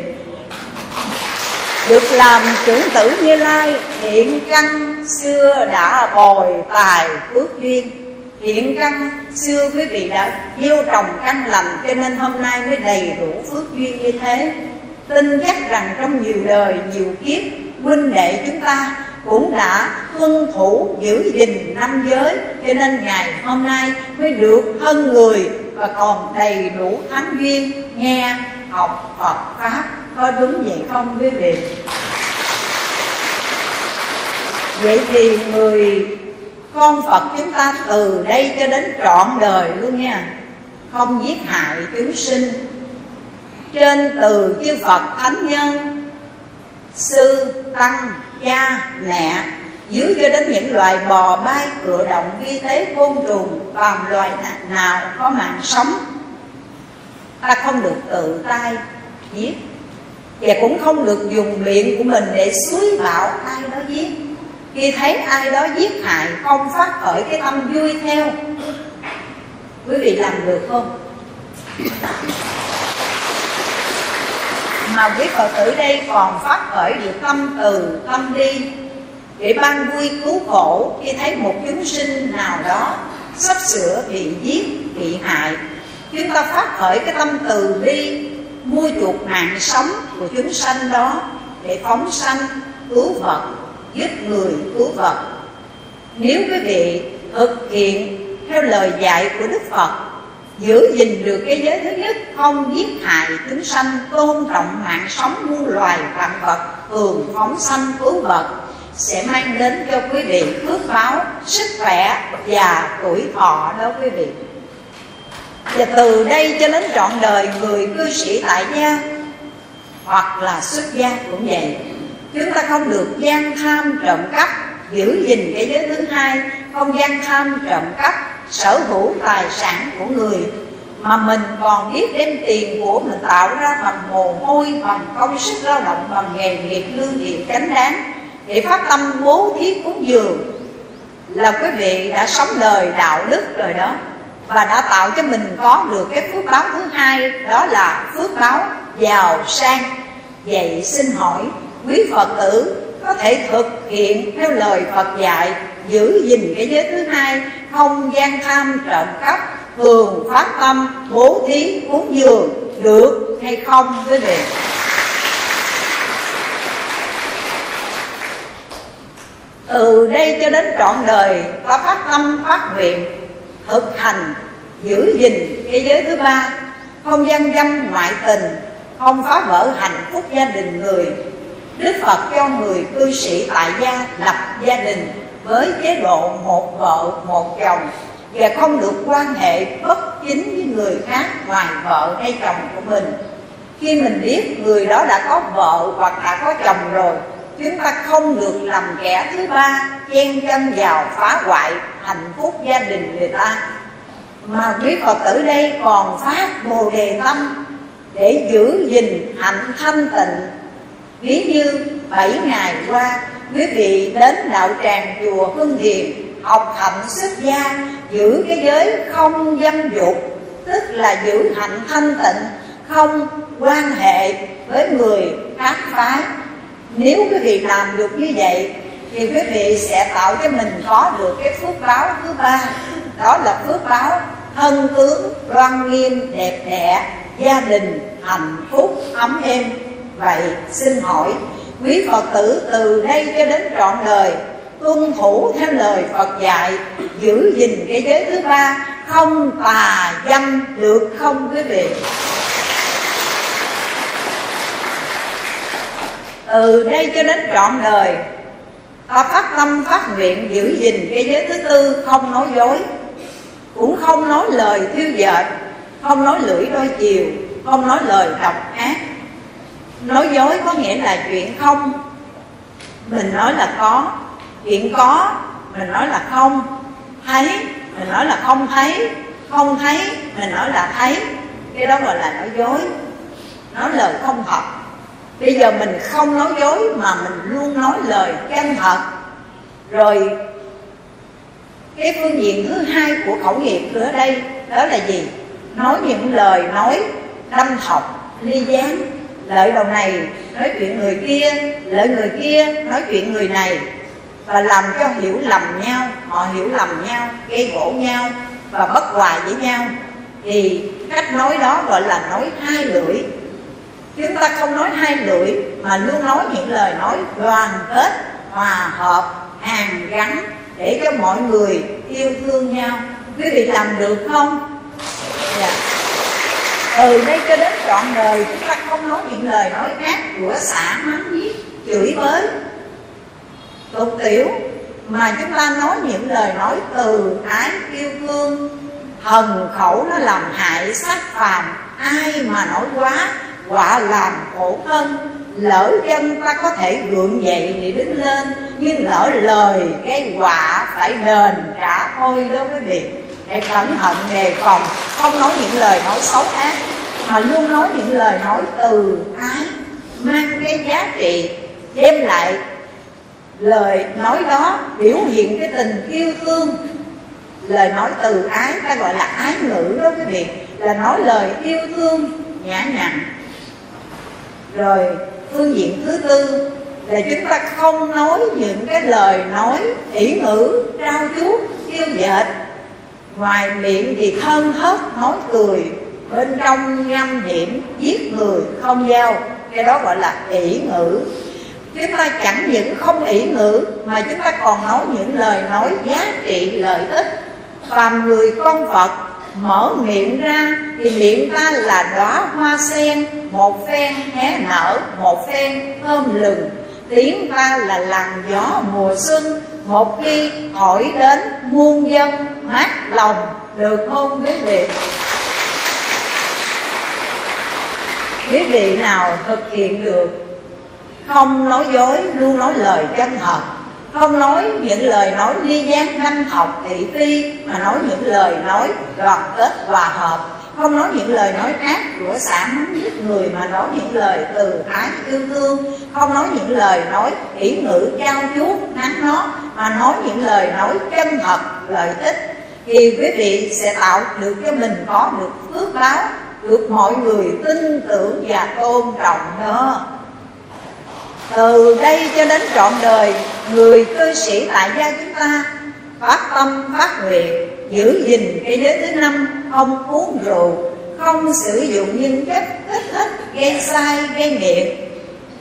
Được làm trưởng tử như lai, hiện căn xưa đã bồi tài phước duyên hiện căn xưa quý vị đã gieo trồng căn lành, cho nên hôm nay mới đầy đủ phước duyên như thế. Tin chắc rằng trong nhiều đời, nhiều kiếp, huynh đệ chúng ta cũng đã tuân thủ giữ gìn năm giới, cho nên ngày hôm nay mới được thân người và còn đầy đủ thánh duyên, nghe học Phật pháp. Có đúng vậy không quý vị? Vậy thì người con Phật chúng ta từ đây cho đến trọn đời luôn nha. Không giết hại chúng sinh. Trên từ chư Phật thánh nhân sư tăng cha mẹ dưới cho đến những loài bò bay cựa động vi tế, côn trùng phàm loài nào có mạng sống ta không được tự tay giết. Và cũng không được dùng miệng của mình để suối bảo ai đó giết khi thấy ai đó giết hại không phát khởi cái tâm vui theo. Quý vị làm được không? Mà quý phật tử đây còn phát khởi được tâm từ, tâm đi. Để ban vui cứu khổ, khi thấy một chúng sinh nào đó sắp sửa bị giết, bị hại, chúng ta phát khởi cái tâm từ bi mua chuộc mạng sống của chúng sanh đó để phóng sanh, cứu vật giúp người cứu vật nếu quý vị thực hiện theo lời dạy của đức phật, giữ gìn được cái giới thứ nhất, không giết hại chúng sanh, tôn trọng mạng sống muôn loài vạn vật thường phóng sanh cứu vật sẽ mang đến cho quý vị phước báo, sức khỏe và tuổi thọ đó quý vị. Và từ đây cho đến trọn đời người cư sĩ tại gia, hoặc là xuất gia cũng vậy chúng ta không được gian tham trộm cắp, giữ gìn cái giới thứ hai. Không gian tham trộm cắp, sở hữu tài sản của người mà mình còn biết đem tiền của mình tạo ra bằng mồ hôi, bằng công sức lao động, bằng nghề nghiệp, lương thiện, chánh đáng. Để phát tâm bố thí cúng dường là quý vị đã sống đời đạo đức rồi đó và đã tạo cho mình có được cái phước báo thứ hai, đó là phước báo giàu sang vậy xin hỏi quý phật tử có thể thực hiện theo lời phật dạy, giữ gìn cái giới thứ hai, không gian tham trộm cắp, thường phát tâm, bố thí, cúng dường được hay không, quý vị? Từ đây cho đến trọn đời ta phát tâm, phát nguyện, thực hành, giữ gìn cái giới thứ ba. Không gian dâm ngoại tình, không phá vỡ hạnh phúc gia đình người đức phật cho người cư sĩ tại gia lập gia đình với chế độ một vợ, một chồng và không được quan hệ bất chính với người khác ngoài vợ hay chồng của mình. Khi mình biết người đó đã có vợ hoặc đã có chồng rồi, chúng ta không được làm kẻ thứ ba chen chân vào phá hoại hạnh phúc gia đình người ta. Mà quý phật tử đây còn phát bồ đề tâm để giữ gìn hạnh thanh tịnh ví như bảy ngày qua, quý vị đến đạo tràng chùa hương điền học hạnh xuất gia, giữ cái giới không dâm dục, tức là giữ hạnh thanh tịnh, không quan hệ với người khác phái. Nếu quý vị làm được như vậy, thì quý vị sẽ tạo cho mình có được cái phước báo thứ ba. Đó là phước báo thân tướng, đoan nghiêm, đẹp đẽ, gia đình, hạnh phúc, ấm êm vậy xin hỏi, quý phật tử từ đây cho đến trọn đời, tuân thủ theo lời phật dạy, giữ gìn cái giới thứ ba, không tà dâm được không quý vị? Từ đây cho đến trọn đời, ta phát tâm phát nguyện giữ gìn cái giới thứ tư, không nói dối, cũng không nói lời thiêu dệt, không nói lưỡi đôi chiều, không nói lời độc ác nói dối có nghĩa là chuyện không. Mình nói là có. Chuyện có, mình nói là không. Thấy, mình nói là không thấy. Không thấy, mình nói là thấy. Cái đó gọi là nói dối. Nói lời không thật bây giờ mình không nói dối mà mình luôn nói lời chân thật rồi, cái phương diện thứ hai của khẩu nghiệp ở đây, đó là gì? Nói những lời nói đâm thọc, ly gián lợi đầu này, nói chuyện người kia, lợi người kia, nói chuyện người này. Và làm cho hiểu lầm nhau, họ hiểu lầm nhau, gây gỗ nhau và bất hòa với nhau. Thì cách nói đó gọi là nói hai lưỡi. Chúng ta không nói hai lưỡi, mà luôn nói những lời nói đoàn kết, hòa hợp, hàn gắn để cho mọi người yêu thương nhau. Quý vị làm được không? Dạ từ đây cho đến trọn đời, chúng ta không nói những lời nói khác của xả mắng giết, chửi bới, tục tiểu, mà chúng ta nói những lời nói từ ái yêu thương hần khẩu nó làm hại sát phàm. Ai mà nói quá, quả làm khổ thân. Lỡ chân ta có thể gượng dậy để đứng lên, nhưng lỡ lời cái quả phải đền trả thôi đó quý vị để cẩn thận đề phòng, không nói những lời nói xấu ác, mà luôn nói những lời nói từ ái, mang cái giá trị, đem lại lời nói đó biểu hiện cái tình yêu thương. Lời nói từ ái, ta gọi là ái ngữ đó quý vị, là nói lời yêu thương, nhã nhặn. Rồi, phương diện thứ tư là chúng ta không nói những cái lời nói ỷ ngữ, trao chuốt, yêu dệt ngoài miệng thì thân hết nói cười, bên trong ngâm hiểm giết người không giao, cái đó gọi là ỷ ngữ. Chúng ta chẳng những không ỷ ngữ, mà chúng ta còn nói những lời nói giá trị lợi ích. Phàm người con phật, mở miệng ra thì miệng ta là đóa hoa sen, một phen hé nở, một phen thơm lừng. Tiếng ta là làn gió mùa xuân một khi thổi đến muôn dân mát lòng được hôn với vị quý vị nào thực hiện được? Không nói dối, luôn nói lời chân thật. Không nói những lời nói ly gián thanh học thị phi, mà nói những lời nói đoàn kết hòa hợp không nói những lời nói ác của xã mắng giết người mà nói những lời từ ái yêu thương. Không nói những lời nói kỹ ngữ trao chuốt nắng nó mà nói những lời nói chân thật, lợi ích. Thì quý vị sẽ tạo được cho mình có được phước báo, được mọi người tin tưởng và tôn trọng đó từ đây cho đến trọn đời, người cư sĩ tại gia chúng ta, phát tâm, phát nguyện giữ gìn cái giới thứ năm không uống rượu không sử dụng những chất kích thích gây sai gây nghiện.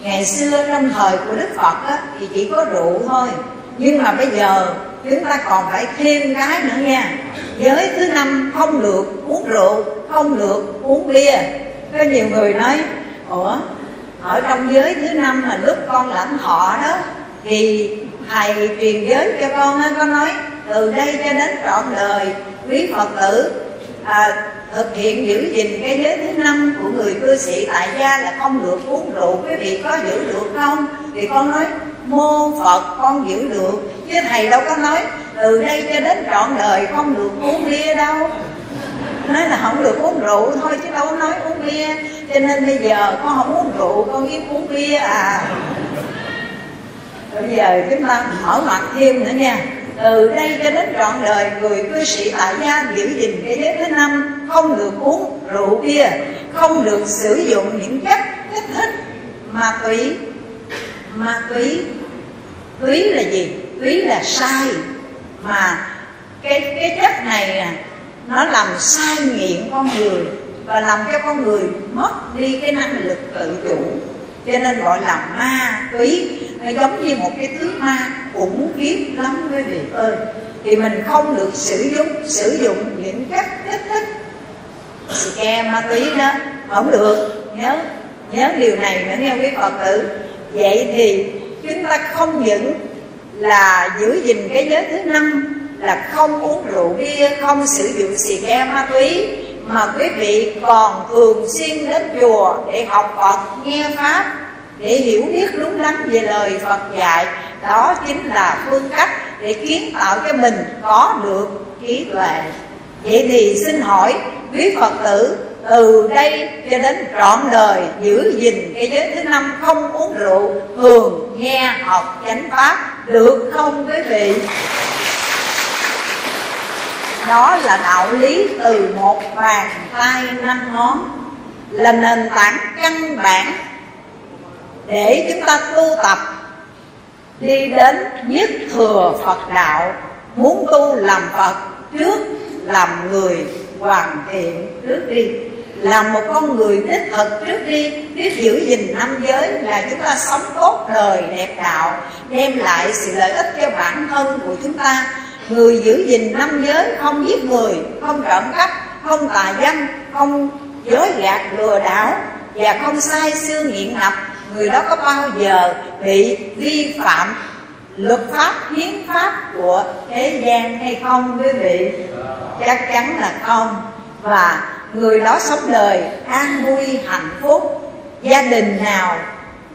Ngày xưa trong thời của đức phật á, thì chỉ có rượu thôi. Nhưng mà bây giờ chúng ta còn phải thêm cái nữa nha. Giới thứ năm không được uống rượu không được uống bia. Có nhiều người nói ủa ở trong giới thứ năm mà lúc con lãnh họ đó thì thầy truyền giới cho con á con nói từ đây cho đến trọn đời quý phật tử à, thực hiện giữ gìn cái giới thứ năm của người cư sĩ tại gia là không được uống rượu. Quý vị có giữ được không? Thì con nói mô phật con giữ được. Chứ thầy đâu có nói từ đây cho đến trọn đời không được uống bia đâu. Nói là không được uống rượu thôi chứ đâu có nói uống bia. Cho nên bây giờ con không uống rượu con biết uống bia à bây giờ chúng ta mở mặt thêm nữa nha. Từ đây cho đến trọn đời, người cư sĩ tại gia giữ gìn cái giới thứ năm, không được uống rượu bia, không được sử dụng những chất kích thích ma túy. Ma túy túy là gì? Túy là sai. Mà cái cái chất này nè, nó làm sai nghiện con người và làm cho con người mất đi cái năng lực tự chủ cho nên gọi là ma túy. Nó giống như một cái thứ ma khủng khiếp lắm quý vị ơi. Thì mình không được sử dụng sử dụng những cách kích thích ke ma túy đó. Không được. Nhớ nhớ điều này nữa nghe quý phật tử. Vậy thì chúng ta không những là giữ gìn cái giới thứ năm là không uống rượu bia, không sử dụng xì ke ma túy mà quý vị còn thường xuyên đến chùa để học Phật, nghe Pháp, để hiểu biết đúng đắn về lời Phật dạy. Đó chính là phương cách để kiến tạo cho mình có được trí tuệ. Vậy thì xin hỏi, quý Phật tử, từ đây cho đến trọn đời, giữ gìn cái giới thứ năm không uống rượu, thường nghe học chánh pháp, được không quý vị? Đó là đạo lý từ một bàn tay năm ngón, là nền tảng căn bản để chúng ta tu tập, đi đến nhất thừa Phật đạo, muốn tu làm Phật trước, làm người hoàn thiện trước đi. Làm một con người đích thực trước đi, biết giữ gìn năm giới, là chúng ta sống tốt, đời, đẹp đạo, đem lại sự lợi ích cho bản thân của chúng ta người giữ gìn năm giới không giết người, không trộm cắp, không tà dâm, không dối gạt lừa đảo và không sai xương nghiện ngập. Người đó có bao giờ bị vi phạm luật pháp, hiến pháp của thế gian hay không, quý vị? Chắc chắn là không. Và người đó sống đời an vui, hạnh phúc, gia đình nào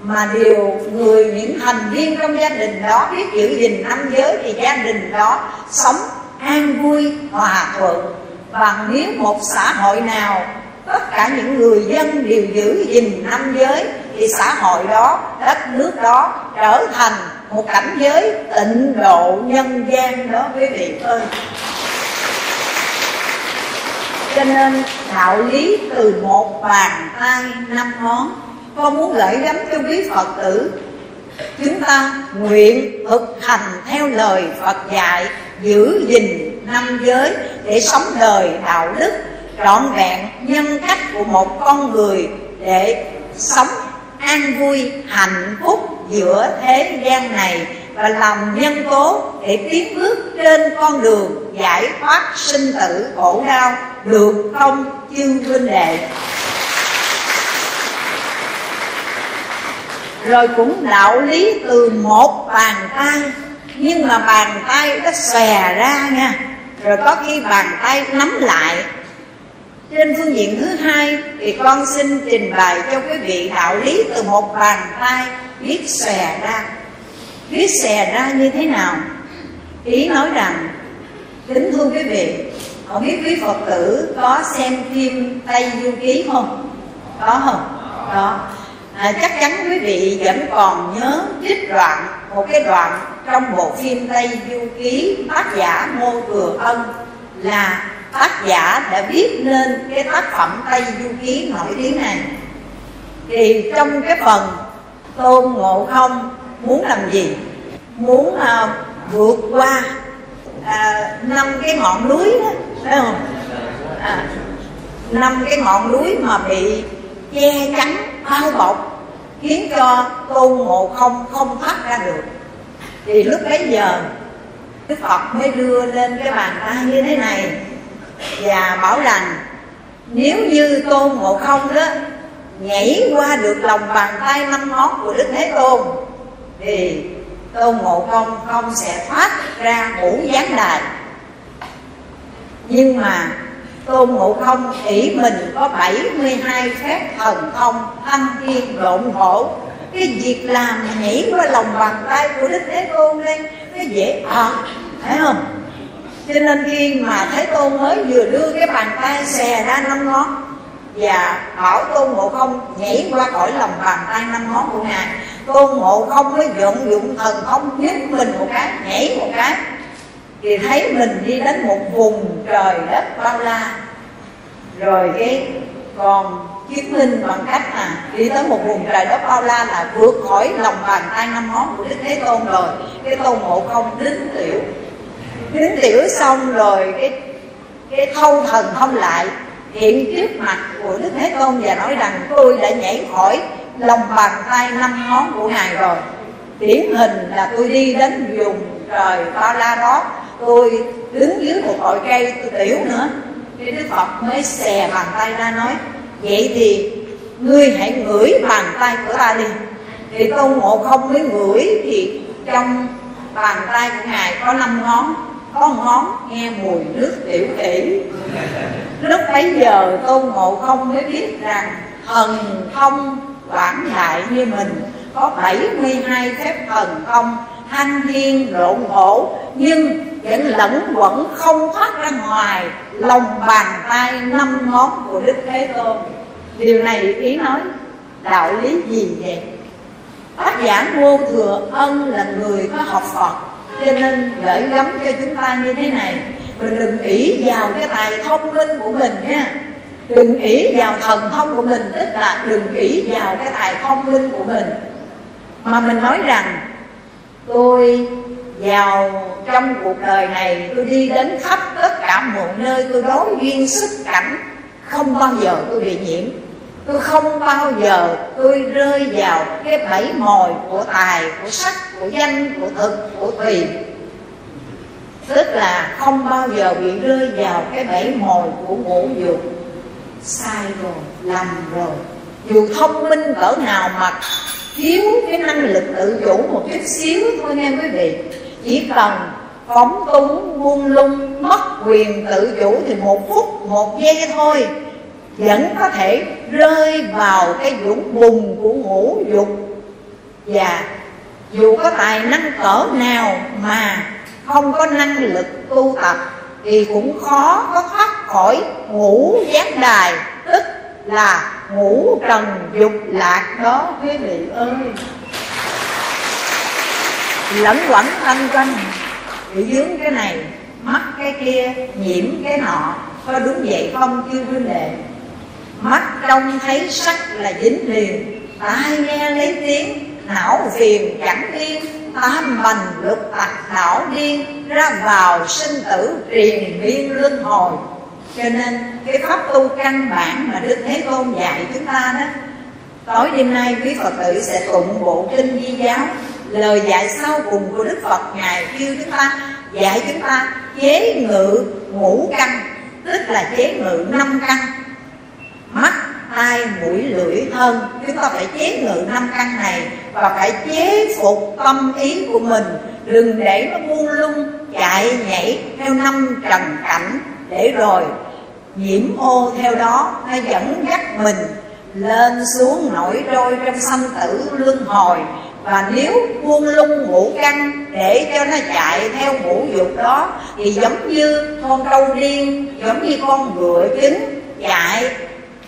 mà điều người những thành viên trong gia đình đó biết giữ gìn năm giới thì gia đình đó sống an vui, hòa thuận. Và nếu một xã hội nào, tất cả những người dân đều giữ gìn năm giới, thì xã hội đó, đất nước đó trở thành một cảnh giới tịnh độ nhân gian đó quý vị ơi. Cho nên, đạo lý từ một bàn tay năm ngón con muốn gửi gắm cho quý phật tử. Chúng ta nguyện thực hành theo lời phật dạy, giữ gìn năm giới để sống đời đạo đức, trọn vẹn nhân cách của một con người để sống an vui, hạnh phúc giữa thế gian này và làm nhân tố để tiến bước trên con đường giải thoát sinh tử khổ đau được không? Chư huynh đệ. Rồi cũng đạo lý từ một bàn tay. Nhưng mà bàn tay nó xòe ra nha. Rồi có khi bàn tay nắm lại. Trên phương diện thứ hai thì con xin trình bày cho quý vị đạo lý từ một bàn tay biết xòe ra. Biết xòe ra như thế nào? Ý nói rằng, kính thưa quý vị, không biết quý phật tử có xem phim tây du ký không? Có không? Có à, chắc chắn quý vị vẫn còn nhớ trích đoạn một cái đoạn trong bộ phim tây du ký tác giả ngô thừa ân là tác giả đã viết nên cái tác phẩm tây du ký nổi tiếng này. Thì trong cái phần tôn ngộ không muốn làm gì? Muốn uh, vượt qua à, năm cái ngọn núi đó phải không? À, năm cái ngọn núi mà bị che chắn bao bọc khiến cho tôn ngộ không không thoát ra được. Thì lúc bấy giờ, đức phật mới đưa lên cái bàn tay như thế này và bảo rằng, nếu như tôn ngộ không đó nhảy qua được lòng bàn tay năm ngón của đức thế tôn, thì tôn ngộ không không sẽ thoát ra ngũ gián đài. Nhưng mà tôn ngộ không, ỷ mình có 72 phép thần thông, thanh thiên độn hổ. Cái việc làm nhảy qua lòng bàn tay của đức thế tôn lên, nó dễ thật phải không? Cho nên khi mà thế tôn mới vừa đưa cái bàn tay xè ra năm ngón, và bảo tôn ngộ không nhảy qua khỏi lòng bàn tay năm ngón của ngài, tôn ngộ không mới vận dụng thần thông nhấc mình một cái, nhảy một cái thì thấy mình đi đến một vùng trời đất bao la. Rồi cái còn chứng minh bằng cách là đi tới một vùng trời đất bao la là vượt khỏi lòng bàn tay năm ngón của đức thế tôn rồi. Cái tôn ngộ không đính tiểu. Đính tiểu xong rồi cái cái thâu thần không lại hiện trước mặt của đức thế tôn và nói rằng, tôi đã nhảy khỏi lòng bàn tay năm ngón của ngài rồi. Điển hình là tôi đi đến vùng trời bao la đó tôi đứng dưới một cội cây, tôi tiểu nữa. Thì đức phật mới xè bàn tay ra nói, vậy thì ngươi hãy ngửi bàn tay của ta đi. Thì tôn ngộ không mới ngửi thì trong bàn tay của ngài có năm ngón, có ngón nghe mùi nước tiểu kỹ lúc bấy giờ tôn ngộ không mới biết rằng thần thông quảng đại như mình, có 72 phép thần công thanh thiên rộn hổ nhưng vẫn lẫn quẩn không thoát ra ngoài, lòng bàn tay năm ngón của đức thế tôn. Điều này ý nói, đạo lý gì vậy? Tác giả ngô thừa ân là người có học phật, cho nên gửi gắm cho chúng ta như thế này. Mình đừng ỷ vào cái tài thông minh của mình nha. Đừng ỷ vào thần thông của mình, tức là đừng ỷ vào cái tài thông minh của mình. Mà mình nói rằng tôi vào trong cuộc đời này, tôi đi đến khắp tất cả mọi nơi, tôi đối duyên sức cảnh, không bao giờ tôi bị nhiễm. Tôi không bao giờ tôi rơi vào cái bẫy mồi của tài, của sắc, của danh, của thực, của tùy tức là không bao giờ bị rơi vào cái bẫy mồi của ngũ dục sai rồi, lầm rồi. Dù thông minh cỡ nào mà thiếu cái năng lực tự chủ một chút xíu thôi nghe quý vị. Chỉ cần phóng túng, buông lung, mất quyền tự chủ thì một phút, một giây thôi, vẫn có thể rơi vào cái dũng bùng của ngũ dục. Và dù có tài năng cỡ nào mà không có năng lực tu tập thì cũng khó có thoát khỏi ngũ giác đài, tức là ngũ trần dục lạc đó quý vị ơi. Lẫn quẩn thân quanh, bị dướng cái này, mắc cái kia, nhiễm cái nọ, có đúng vậy không chưa vấn đệ mắt trông thấy sắc là dính liền, tai nghe lấy tiếng, não phiền chẳng yên tam bành lục tặc não điên, ra vào sinh tử triền miên luân hồi cho nên cái pháp tu căn bản mà đức thế tôn dạy chúng ta đó, tối đêm nay quý phật tử sẽ tụng bộ kinh di giáo. Lời dạy sau cùng của đức phật ngài kêu chúng ta, dạy chúng ta chế ngự ngũ căn, tức là chế ngự năm căn. Mắt, tai, mũi, lưỡi, thân, chúng ta phải chế ngự năm căn này và phải chế phục tâm ý của mình. Đừng để nó buông lung, chạy nhảy theo năm trần cảnh để rồi nhiễm ô theo đó, nó dẫn dắt mình lên xuống nổi trôi trong sanh tử luân hồi. Và nếu buông lung ngũ căng để cho nó chạy theo ngũ dục đó, thì giống như con trâu điên, giống như con ngựa chính chạy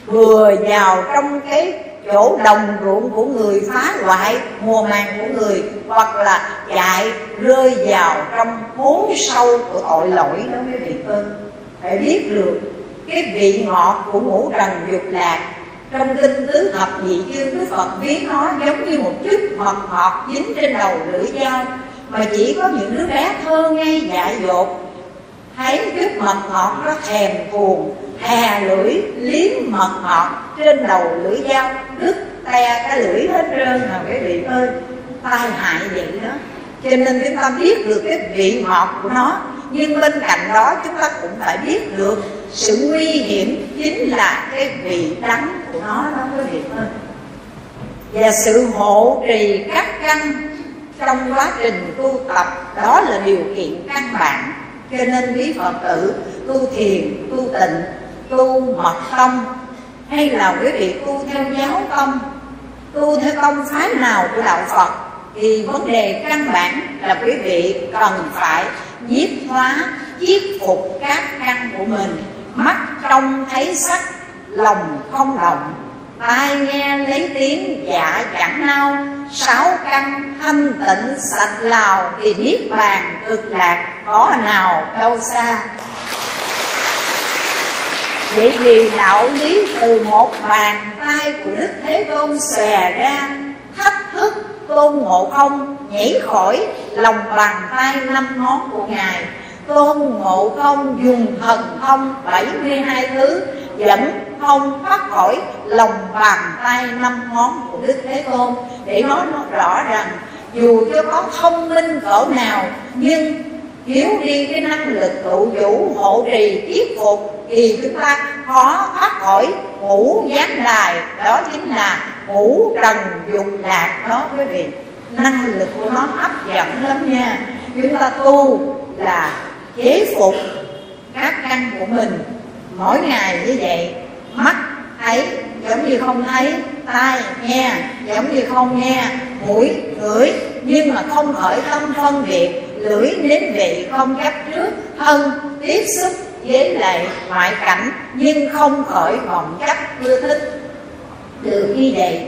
vừa vào trong cái chỗ đồng ruộng của người, phá hoại mùa màng của người, hoặc là chạy rơi vào trong hố sâu của tội lỗi đó mới bị ơi. Phải biết được cái vị ngọt của ngũ trần dục lạc. Trong kinh tứ thập nhị chương, đức phật ví nó giống như một chút mật ngọt dính trên đầu lưỡi dao, mà chỉ có những đứa bé thơ ngay dại dột. Thấy chút mật ngọt nó thèm cuồng hà lưỡi, liếm mật ngọt trên đầu lưỡi dao, đứt te cái lưỡi hết trơn mà cái vị ơi, tai hại vậy đó. Cho nên chúng ta biết được cái vị ngọt của nó nhưng bên cạnh đó chúng ta cũng phải biết được sự nguy hiểm chính là cái vị đắng của nó đó quý vị ơi và sự hộ trì các căn trong quá trình tu tập, đó là điều kiện căn bản. Cho nên quý phật tử, tu thiền, tu tịnh, tu mật tông, hay là quý vị tu theo giáo tông, tu theo tông phái nào của đạo phật, thì vấn đề căn bản là quý vị cần phải nhiếp hóa chiết phục các căn của mình. Mắt trông thấy sắc, lòng không động. Tai nghe lấy tiếng dạ chẳng nao sáu căn thanh tịnh sạch lào thì niết bàn cực lạc, có nào đâu xa? Vậy thì đạo lý từ một bàn tay của đức thế tôn xòe ra, thách thức tôn ngộ không? Nhảy khỏi lòng bàn tay năm ngón của ngài. Tôn ngộ không, dùng thần thông 72 thứ dẫn không thoát khỏi lòng bàn tay năm ngón của đức thế tôn. Để nói rõ rằng dù cho có thông minh cỡ nào, nhưng thiếu đi cái năng lực trụ vũ hộ trì tiếp phục, thì chúng ta khó thoát khỏi ngũ gián đài. Đó chính là ngũ trần dục lạc đó quý vị. Năng lực của nó hấp dẫn lắm nha. Chúng ta tu là chế phục các căn của mình. Mỗi ngày như vậy, mắt thấy giống như không thấy, tai nghe giống như không nghe, mũi, ngửi, nhưng mà không khởi tâm phân biệt lưỡi nếm vị không chấp trước, thân tiếp xúc với lại ngoại cảnh, nhưng không khỏi vọng chấp ưa thích. Được như vậy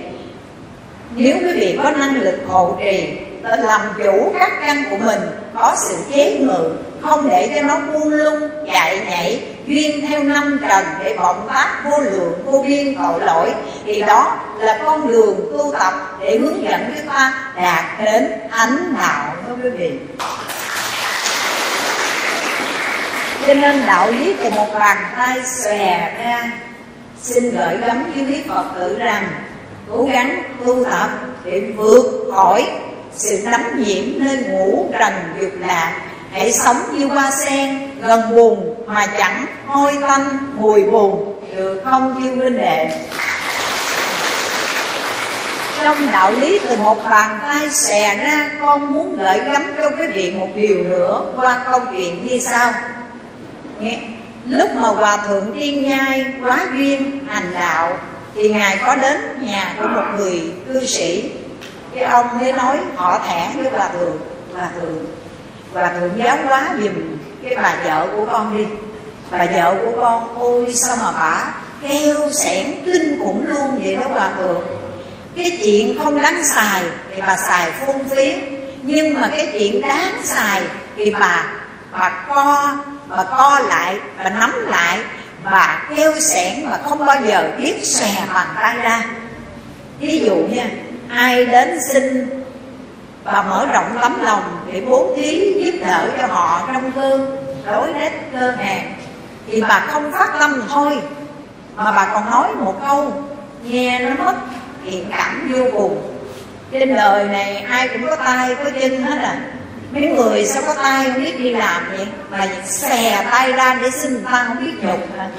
nếu quý vị có năng lực hộ trì làm chủ các căn của mình, có sự chế ngự, không để cho nó buông lung chạy nhảy duyên theo năm trần để vọng pháp vô lượng vô biên tội lỗi, thì đó là con đường tu tập để hướng dẫn chúng ta đạt đến thánh đạo, thưa quý vị. Cho nên đạo lý của một bàn tay xòe ra, xin gửi gắm với quý phật tử rằng, cố gắng tu tập để vượt khỏi sự đắm nhiễm nơi ngũ trần dục lạc hãy sống như hoa sen, gần bùn mà chẳng hôi tanh, mùi bùn. Được không thiêu huynh đệ? Trong đạo lý từ một bàn tay xè ra, con muốn gửi gắm cho quý vị một điều nữa qua câu chuyện như sau. Nghe, lúc mà hòa thượng tiên nhai quá duyên hành đạo, thì ngài có đến nhà của một người cư sĩ. Cái ông mới nói, họ thẻ với hòa thượng. Hòa thượng và thượng giáo hóa dùm cái bà vợ của con đi. Bà vợ của con, ôi, sao mà bà kêu sẻn kinh khủng luôn vậy đó hòa thượng cái chuyện không đáng xài thì bà xài phung phí. Nhưng mà cái chuyện đáng xài thì bà bà co bà co lại, bà nắm lại, bà kêu sẻn mà không bao giờ biết xòe bàn tay ra. Ví dụ nha, ai đến xin bà mở rộng tấm lòng để bố thí giúp đỡ cho họ trong cơn đối đến cơ hàng thì bà không phát tâm thôi, mà bà còn nói một câu, nghe nó mất, thiện cảm vô cùng. Trên đời này ai cũng có tay, có chân hết à. Mấy người sao có tay không biết đi làm vậy? Mà xè tay ra để xin ta không biết nhục à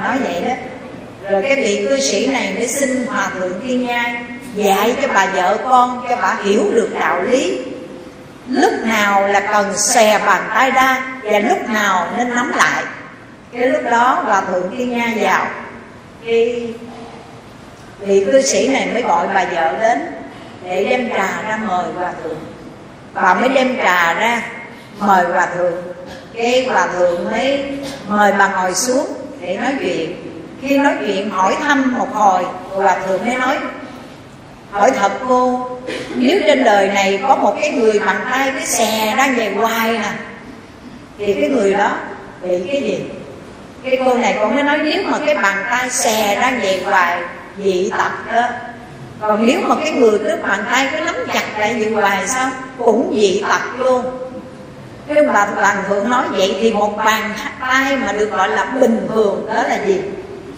nói vậy đó. Rồi cái vị cư sĩ này mới xin hòa thượng thiên nhai dạy cho bà vợ con, cho bà hiểu được đạo lý. Lúc nào là cần xè bàn tay ra và lúc nào nên nắm lại. Cái lúc đó hòa thượng thiên nha vào. Thì vị cư sĩ này mới gọi bà vợ đến để đem trà ra mời hòa thượng. Bà mới đem trà ra mời hòa thượng. Cái hòa thượng mới mời bà ngồi xuống để nói chuyện. Khi nói chuyện hỏi thăm một hồi, hòa thượng mới nói hỏi thật cô, nếu trên đời này có một cái người bằng tay cái xè đang về hoài nè, thì cái người đó bị cái gì? Cái cô này cũng mới nói nếu mà cái bàn tay xè đang về hoài, dị tật đó. Còn nếu mà cái người cứ bàn tay cứ nắm chặt lại như hoài sao? Cũng dị tật luôn. Cái bà toàn thượng nói vậy thì một bàn tay mà được gọi là bình thường đó là gì?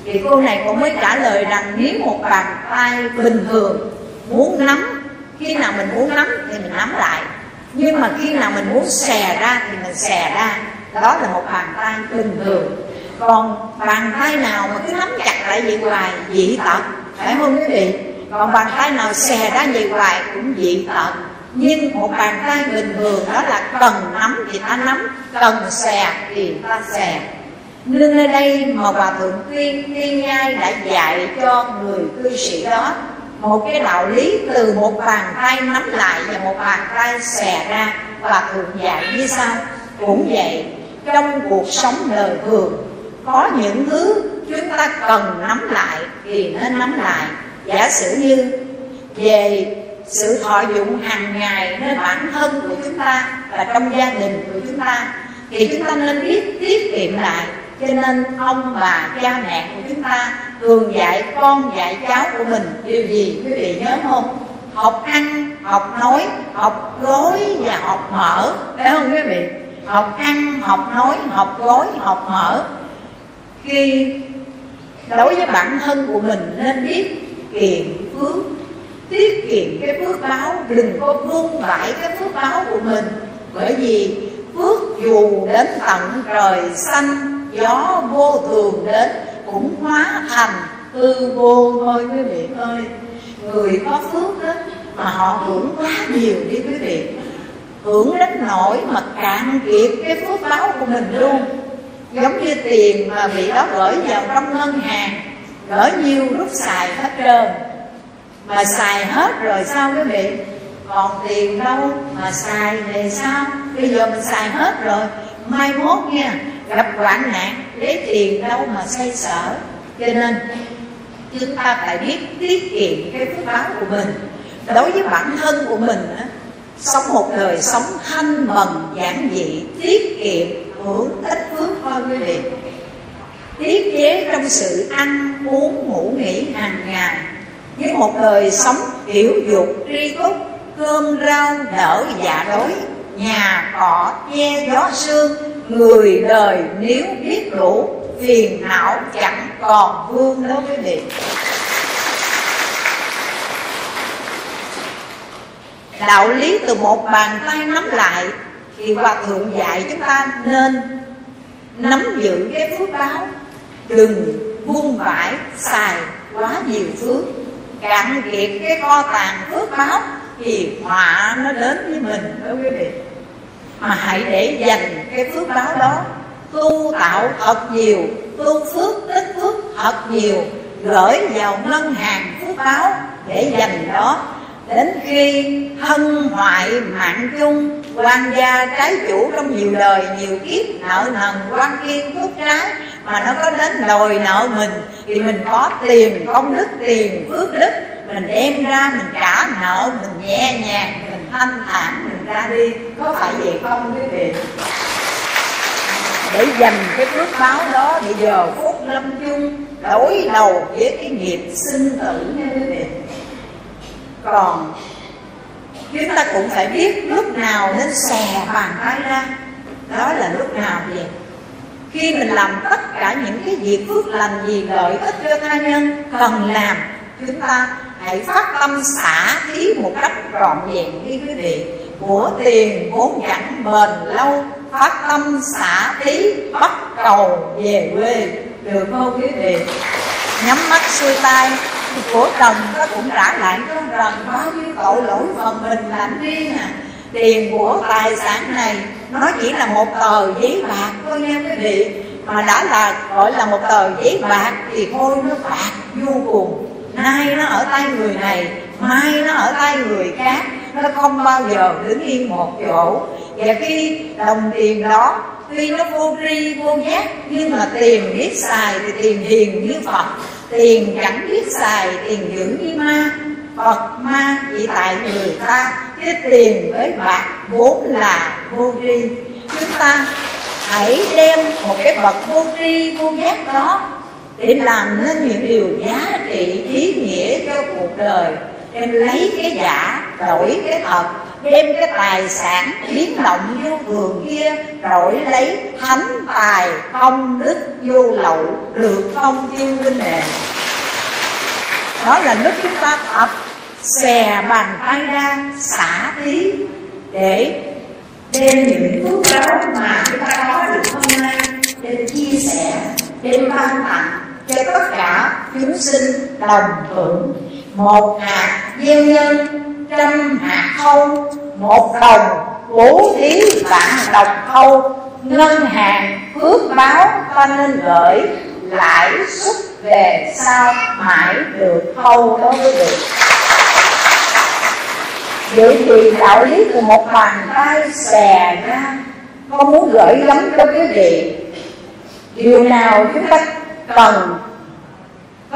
Thì cô này cũng mới trả lời rằng nếu một bàn tay bình thường muốn nắm khi nào mình muốn nắm thì mình nắm lại. Nhưng mà khi nào mình muốn xè ra thì mình xè ra. Đó là một bàn tay bình thường. Còn bàn tay nào mà cứ nắm chặt lại vậy hoài, dị tật. Phải không quý vị? Còn bàn tay nào xè ra vậy hoài cũng dị tật. Nhưng một bàn tay bình thường đó là cần nắm thì ta nắm, cần xè thì ta xè. Nên nơi đây mà hòa thượng tuyên tiên nhai đã dạy cho người cư sĩ đó một cái đạo lý từ một bàn tay nắm lại và một bàn tay xè ra và thường dạy như sau. Cũng vậy, trong cuộc sống đời thường, có những thứ chúng ta cần nắm lại thì nên nắm lại. Giả sử như về sự thọ dụng hàng ngày nơi bản thân của chúng ta và trong gia đình của chúng ta, thì chúng ta nên biết tiết kiệm lại cho nên ông bà cha mẹ của chúng ta thường dạy con, dạy cháu của mình điều gì, quý vị nhớ không? Học ăn, học nói, học gối và học mở. Phải không quý vị? Học ăn, học nói, học gối, học mở. Khi đối với bản thân của mình nên biết kiệm phước, tiết kiệm cái phước báo, đừng có buông vãi cái phước báo của mình. Bởi vì phước dù đến tận trời xanh gió vô thường đến cũng hóa thành hư vô thôi quý vị ơi. Người có phước đó mà họ hưởng quá nhiều đi quý vị. Hưởng đến nỗi mà cạn kiệt cái phước báo của mình luôn. Giống như tiền mà bị đó gửi vào trong ngân hàng, gửi nhiêu rút xài hết trơn. Mà xài hết rồi sao quý vị? Còn tiền đâu mà xài về sao? Bây giờ mình xài hết rồi, mai mốt nha gặp hoạn nạn lấy tiền đâu mà xây sở. Cho nên chúng ta phải biết tiết kiệm cái phước báo của mình. Đối với bản thân của mình á, sống một đời sống thanh bần giản dị tiết kiệm hưởng ít phước thôi quý vị tiết chế trong sự ăn uống ngủ nghỉ hàng ngày. Với một đời sống hiểu dục tri túc cơm rau đỡ dạ đói nhà cỏ che gió sương, người đời nếu biết đủ, phiền não chẳng còn vương đó quý vị đạo lý từ một bàn tay nắm lại thì hòa thượng dạy chúng ta nên nắm giữ cái phước báo. Đừng buông vãi xài quá nhiều phước, cạn kiệt cái kho tàng phước báo thì họa nó đến với mình đó quý vị. Mà hãy để dành cái phước báo đó. Tu tạo thật nhiều, tu phước tích phước thật nhiều, gửi vào ngân hàng phước báo để dành đó. Đến khi thân hoại mạng chung, quan gia trái chủ trong nhiều đời, nhiều kiếp, nợ nần, quan kiên, phước trái, mà nó có đến đòi nợ mình, thì mình có tiền, công đức, tiền, phước đức mình đem ra, mình trả nợ, mình nhẹ nhàng, mình thanh thản, mình ra đi. Có phải vậy không, quý vị? Để dành cái phước báo đó để giờ phút lâm chung, đối đầu với cái nghiệp sinh tử nha quý vị. Còn chúng ta cũng phải biết lúc nào nên xè bàn tay ra. Đó là lúc nào vậy khi mình làm tất cả những cái việc phước lành gì lợi ích cho tha nhân cần làm, chúng ta hãy phát tâm xả thí một cách trọn vẹn đi quý vị. Của tiền vốn chẳng bền lâu, phát tâm xả thí bắt cầu về quê. Được không quý vị? Nhắm mắt xuôi tay, của trần nó cũng trả lại cho trần bao nhiêu tội lỗi phần mình làm riêng à. Tiền của tài sản này, nó chỉ là một tờ giấy bạc thôi nha quý vị. Mà đã là, gọi là một tờ giấy bạc thì thôi nó bạc vô cùng nay nó ở tay người này, mai nó ở tay người khác. Nó không bao giờ đứng yên một chỗ. Và khi đồng tiền đó tuy nó vô tri, vô giác, nhưng mà tiền biết xài thì tiền hiền như phật. Tiền chẳng biết xài, tiền dữ như ma. Phật ma chỉ tại người ta. Cái tiền với bạc vốn là vô tri. Chúng ta hãy đem một cái bậc vô tri, vô giác đó để làm nên những điều giá trị, ý nghĩa cho cuộc đời. Em lấy cái giả, đổi cái thật, đem cái tài sản biến động vô thường kia, đổi lấy thánh tài, công đức, vô lậu, được phong tiêu linh nền đó là lúc chúng ta tập xè bàn tay ra, xả tí để đem những phước báo mà chúng ta có được hôm nay, để chia sẻ đem ban tặng cho tất cả chúng sinh đồng hưởng. Một hạt gieo nhân, trăm hạt khâu một đồng, bố thí vạn đồng khâu ngân hàng phước báo ta nên gửi, lãi suất về sau mãi được khâu đó mới được. Vậy thì đạo lý của một bàn tay xè ra. Con muốn gửi gắm cho quý vị. Điều nào chúng ta cần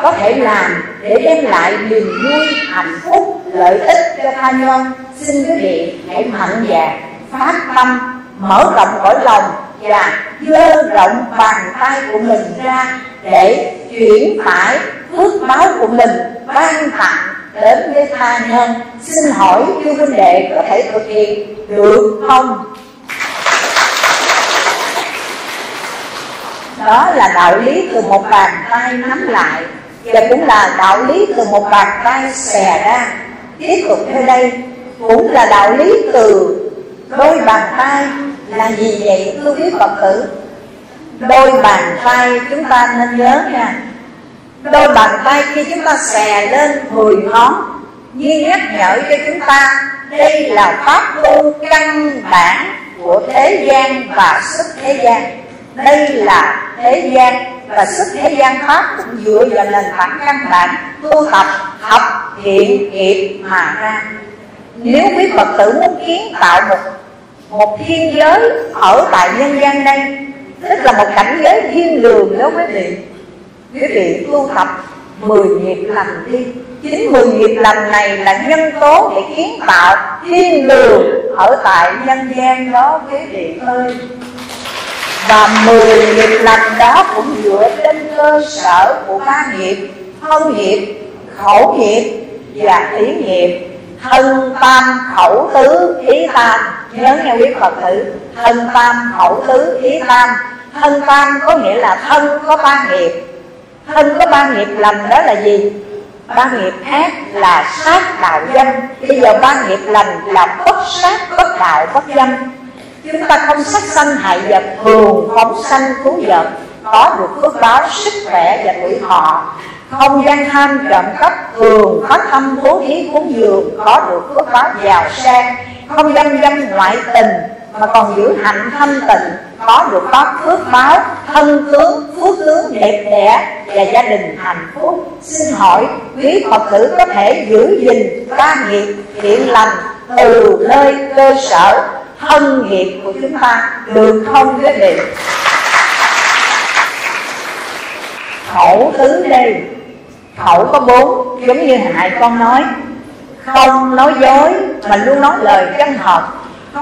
có thể làm để đem lại niềm vui, hạnh phúc, lợi ích cho tha nhân. Xin quý vị hãy mạnh dạn, phát tâm, mở rộng cõi lòng và dơ rộng bàn tay của mình ra để chuyển tải phước báo của mình ban tặng đến với tha nhân. Xin hỏi chư huynh đệ có thể thực hiện được không? Đó là đạo lý từ một bàn tay nắm lại và cũng là đạo lý từ một bàn tay xè ra. Tiếp tục theo đây, cũng là đạo lý từ đôi bàn tay là gì vậy, thưa quý phật tử? Đôi bàn tay chúng ta nên nhớ nha. Đôi bàn tay khi chúng ta xè lên mười ngón, như nhắc nhở cho chúng ta, đây là pháp tu căn bản của thế gian và sức thế gian đây là thế gian và sức thế gian pháp cũng dựa vào nền tảng căn bản tu tập, học, thiện, nghiệp mà ra. Nếu quý phật tử muốn kiến tạo một một thiên giới ở tại nhân gian đây, tức là một cảnh giới thiên đường đó quý vị quý vị tu tập mười nghiệp lành đi. Chính mười nghiệp lành này là nhân tố để kiến tạo thiên đường ở tại nhân gian đó quý vị ơi và mười nghiệp lành đó cũng dựa trên cơ sở của ba nghiệp, thân nghiệp, khẩu nghiệp và ý nghiệp. Thân tam khẩu tứ ý tam. Nhớ nghe quý phật tử, thân tam khẩu tứ ý tam. Thân tam có nghĩa là thân có ba nghiệp. Thân có ba nghiệp lành đó là gì? Ba nghiệp ác là sát đạo dâm bây giờ ba nghiệp lành là bất sát, bất đạo bất dâm chúng ta không sát sanh hại vật thường phóng sanh thú vật. Có được phước báo sức khỏe và tuổi thọ. Không gian tham trộm cắp thường phát tâm cố ý cúng dường, có được phước báo giàu sang. Không gian dâm ngoại tình, mà còn giữ hạnh thanh tịnh. Có được có phước báo, thân tướng, phước tướng đẹp đẽ và gia đình hạnh phúc. Xin hỏi, quý phật tử có thể giữ gìn, ca nghiệp thiện lành từ nơi cơ sở thân nghiệp của chúng ta được không quý vị khẩu tứ đây, khẩu có bốn, giống như hại con nói. Không nói dối, mà luôn nói lời chân thật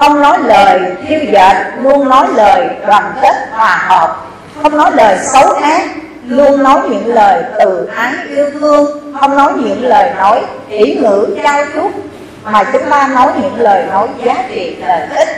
không nói lời thiêu dệt, luôn nói lời đoàn kết hòa hợp. Không nói lời xấu ác, luôn nói những lời từ ái yêu thương. Không nói những lời nói ý ngữ trao chuốt mà chúng ta nói những lời nói giá trị lợi ích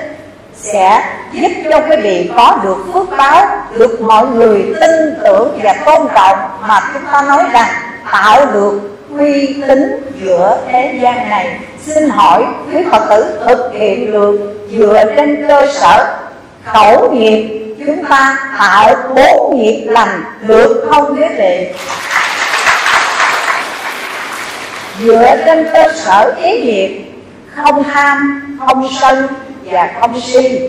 sẽ giúp cho quý vị có được phước báo, được mọi người tin tưởng và tôn trọng. Mà chúng ta nói rằng tạo được uy tín giữa thế gian này. Xin hỏi quý phật tử, thực hiện được dựa trên cơ sở khẩu nghiệp chúng ta tạo bốn nghiệp lành được không quý vị? Dựa trên cơ sở ý nghiệp không tham không sân và không si.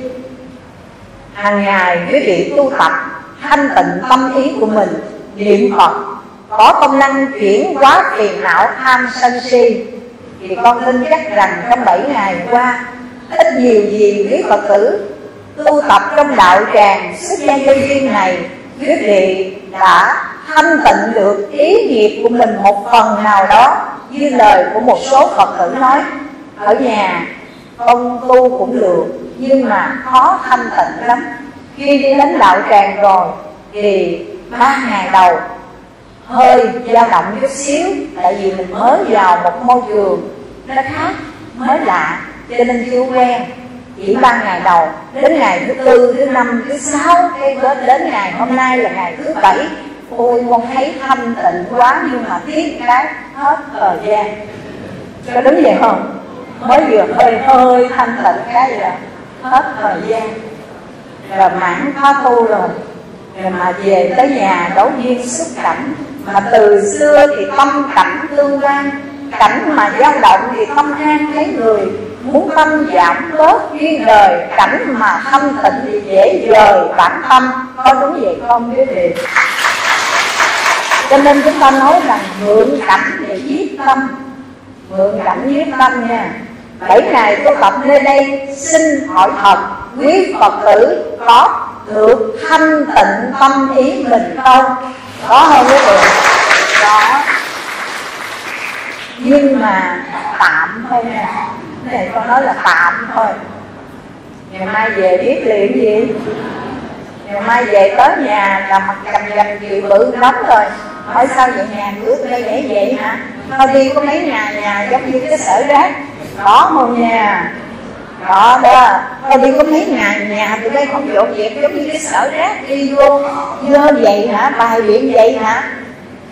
Hàng ngày quý vị tu tập, thanh tịnh tâm ý của mình, niệm phật, có công năng chuyển hóa phiền não tham sân si. Thì con tin chắc rằng trong bảy ngày qua, ít nhiều gì quý phật tử tu tập trong đạo tràng sức gian tư duyên này, quý vị đã thanh tịnh được ý nghiệp của mình một phần nào đó như lời của một số phật tử nói, ở nhà con tu cũng được, nhưng mà khó thanh tịnh lắm. Khi đi đến đạo tràng rồi, thì ba ngày đầu, hơi dao động chút xíu, tại vì mình mới vào một môi trường nó khác, mới lạ, cho nên chưa quen. Chỉ ba ngày đầu, đến ngày thứ tư, thứ năm, thứ sáu, cái đến ngày hôm nay là ngày thứ bảy ôi, con thấy thanh tịnh quá nhưng mà tiếc cái hết thời gian. Có đúng vậy không? Mới vừa hơi hơi thanh tịnh cái là hết thời gian. Rồi mãn khóa thu rồi. Rồi mà về tới nhà đấu duyên xuất cảnh. Mà từ xưa thì tâm cảnh tương quan. Cảnh mà dao động thì tâm an thấy người. Muốn tâm giảm bớt duyên đời, cảnh mà thanh tịnh thì dễ rời bản tâm có đúng vậy không, quý vị? Cho nên chúng ta nói rằng mượn cảnh để giết tâm. Mượn cảnh giết tâm nha. Bảy ngày tu tập nơi đây xin hỏi thật quý phật tử có được thanh tịnh tâm ý mình không? Có không? Quý vị có. Nhưng mà tạm thôi nè này con nói là tạm thôi. Ngày mai về biết liền gì? Ngày mai về tới nhà là mặt cầm cầm chịu bự lắm rồi. Hỏi sao vậy nhà cửa đây để vậy hả? Thôi đi, có mấy nhà nhà giống như cái sở rác. Có một nhà. Đó đó thôi đi, có mấy nhà nhà tụi đây không dọn dẹp giống như cái sở rác. Đi vô dơ vậy hả? Bài biện vậy hả?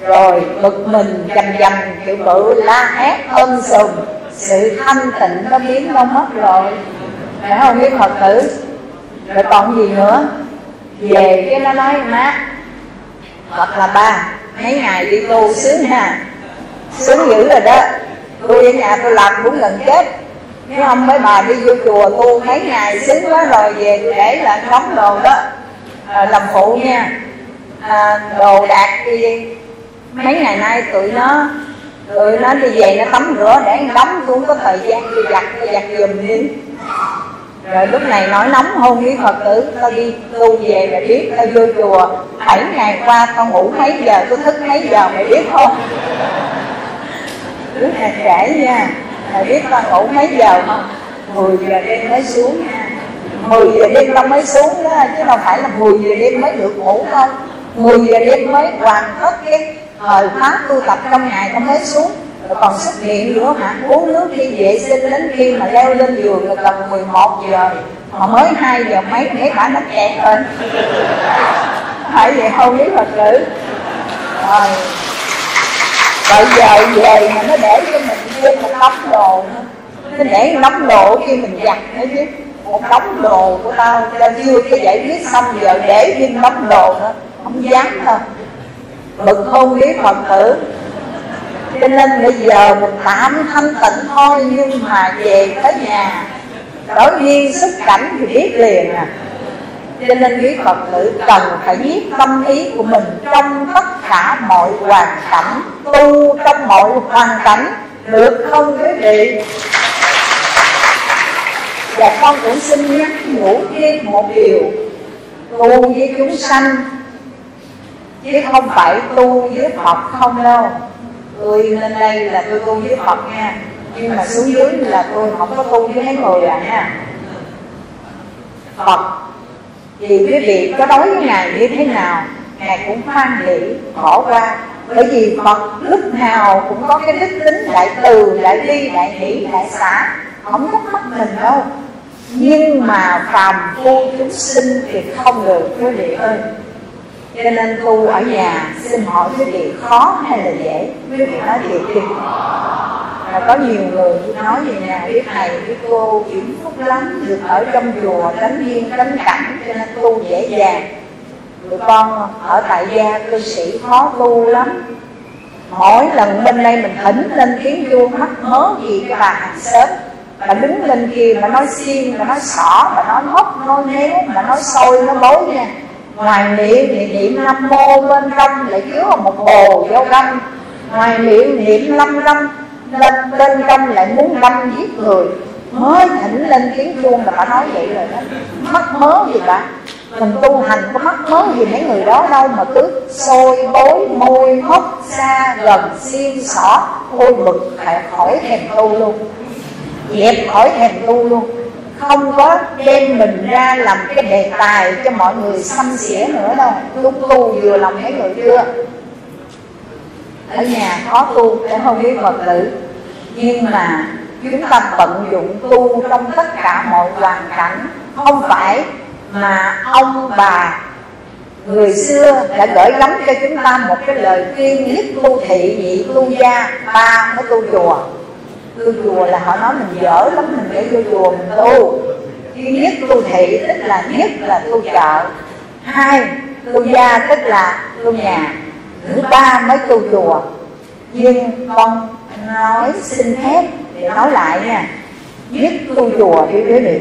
Rồi, bực mình, chầm chầm chịu bự, la hét, ôm sùm. Sự thanh tịnh nó biến đâu mất rồi. Phải không biết phật tử? Rồi còn gì nữa? Về cái nó nói má hoặc là ba mấy ngày đi tu sướng ha. Sướng dữ rồi đó. Tôi ở nhà tôi làm cũng gần chết. Nếu ông mấy bà đi vô chùa tu mấy ngày sướng quá rồi về để là đóng đồ đó. À, làm phụ nha. À, đồ đạc đi mấy ngày nay tụi nó tụi nó đi về nó tắm rửa để đóng tôi không có thời gian đi giặt tôi giặt giùm đi rồi lúc này nói nóng hôn với phật tử, tao đi, tu về mày biết, tao vô chùa bảy ngày qua, tao ngủ mấy giờ tôi thức mấy giờ mày biết không? Lúc này kể nha, mày biết tao ngủ mấy giờ không? 10 giờ đêm mới xuống nha. 10 giờ đêm tao mới xuống đó, chứ đâu phải là 10 giờ đêm mới được ngủ đâu. 10 giờ đêm mới hoàn tất cái thời pháp tu tập trong ngày tao mới xuống rồi còn xuất hiện nữa hả? Uống nước đi vệ sinh đến khi mà leo lên giường là tầm 11 giờ. Mà mới 2 giờ mấy mấy bà nó kẹt lên. Phải vậy không biết thật tử rồi. Rồi giờ về mà nó để cho mình thêm một đống đồ nó để một đống đồ khi mình giặt nữa chứ. Một đống đồ của tao tao chưa cái giải quyết xong giờ để thêm đống đồ nữa. Không dám thôi bực không biết phật tử cho nên bây giờ mình tạm thanh tịnh thôi, nhưng mà về tới nhà, đối duyên xuất cảnh thì biết liền à. Cho nên quý Phật tử cần phải biết tâm ý của mình trong tất cả mọi hoàn cảnh, tu trong mọi hoàn cảnh, được không quý vị? Và con cũng xin nhắc nhủ thêm một điều, tu với chúng sanh, chứ không phải tu với Phật không đâu tôi lên đây là tôi tu với Phật nha. Nhưng mà xuống dưới là tôi không có tu với mấy người à nha. Phật thì quý vị có đối với Ngài như thế nào Ngài cũng khoan hỷ bỏ qua. Bởi vì Phật lúc nào cũng có cái đức tính đại từ, đại bi, đại hỷ, đại xã. Không thắc mắc mình đâu. Nhưng mà phàm phu chúng sinh thì không được quý vị ơi cho nên tu ở nhà, xin hỏi quý vị, khó hay là dễ? Quý vị nói thiệt thì và có nhiều người nói về nhà, biết thầy, biết cô chuyển phúc lắm, được ở trong chùa, tánh duyên, tánh cảnh, cho nên tu dễ dàng. Tụi con ở tại gia cư sĩ khó tu lắm. Mỗi lần bên đây mình thỉnh lên tiếng chuông mắc mớ gì cái bà hàng xóm? Mà đứng lên kia mà nói xiên mà nói xỏ mà nói móc nói méo mà nói sôi nó bối nha ngoài miệng thì niệm nam mô bên trong lại chứa một bồ vô đâm ngoài miệng niệm lâm lâm, lên bên trong lại muốn đâm giết người. Mới thỉnh lên tiếng chuông là bà nói vậy rồi đó. Mắc mớ gì bà? Mình tu hành có mắc mớ gì mấy người đó đâu mà cứ sôi bối, môi hốc xa gần xiên, xỏ, ôi bực khỏi thèm tu luôn. Dẹp khỏi thèm tu luôn không có đem mình ra làm cái đề tài cho mọi người xăm xỉa nữa đâu. Tu tu vừa lòng mấy người chưa? Ở nhà có tu, cũng không biết phật tử. Nhưng mà chúng ta tận dụng tu trong tất cả mọi hoàn cảnh. Không phải mà ông bà người xưa đã gửi gắm cho chúng ta một cái lời khuyên nhất tu thị nhị tu gia, ba mới tu chùa tu chùa là họ nói mình dở lắm, mình để vô chùa mình tu. Thứ nhất tu thị tức là nhất là tu chợ hai tu gia tức là tu nhà. Thứ ba mới tu chùa nhưng con nói xin phép để nói lại nha. Nhất tu chùa đi quý vị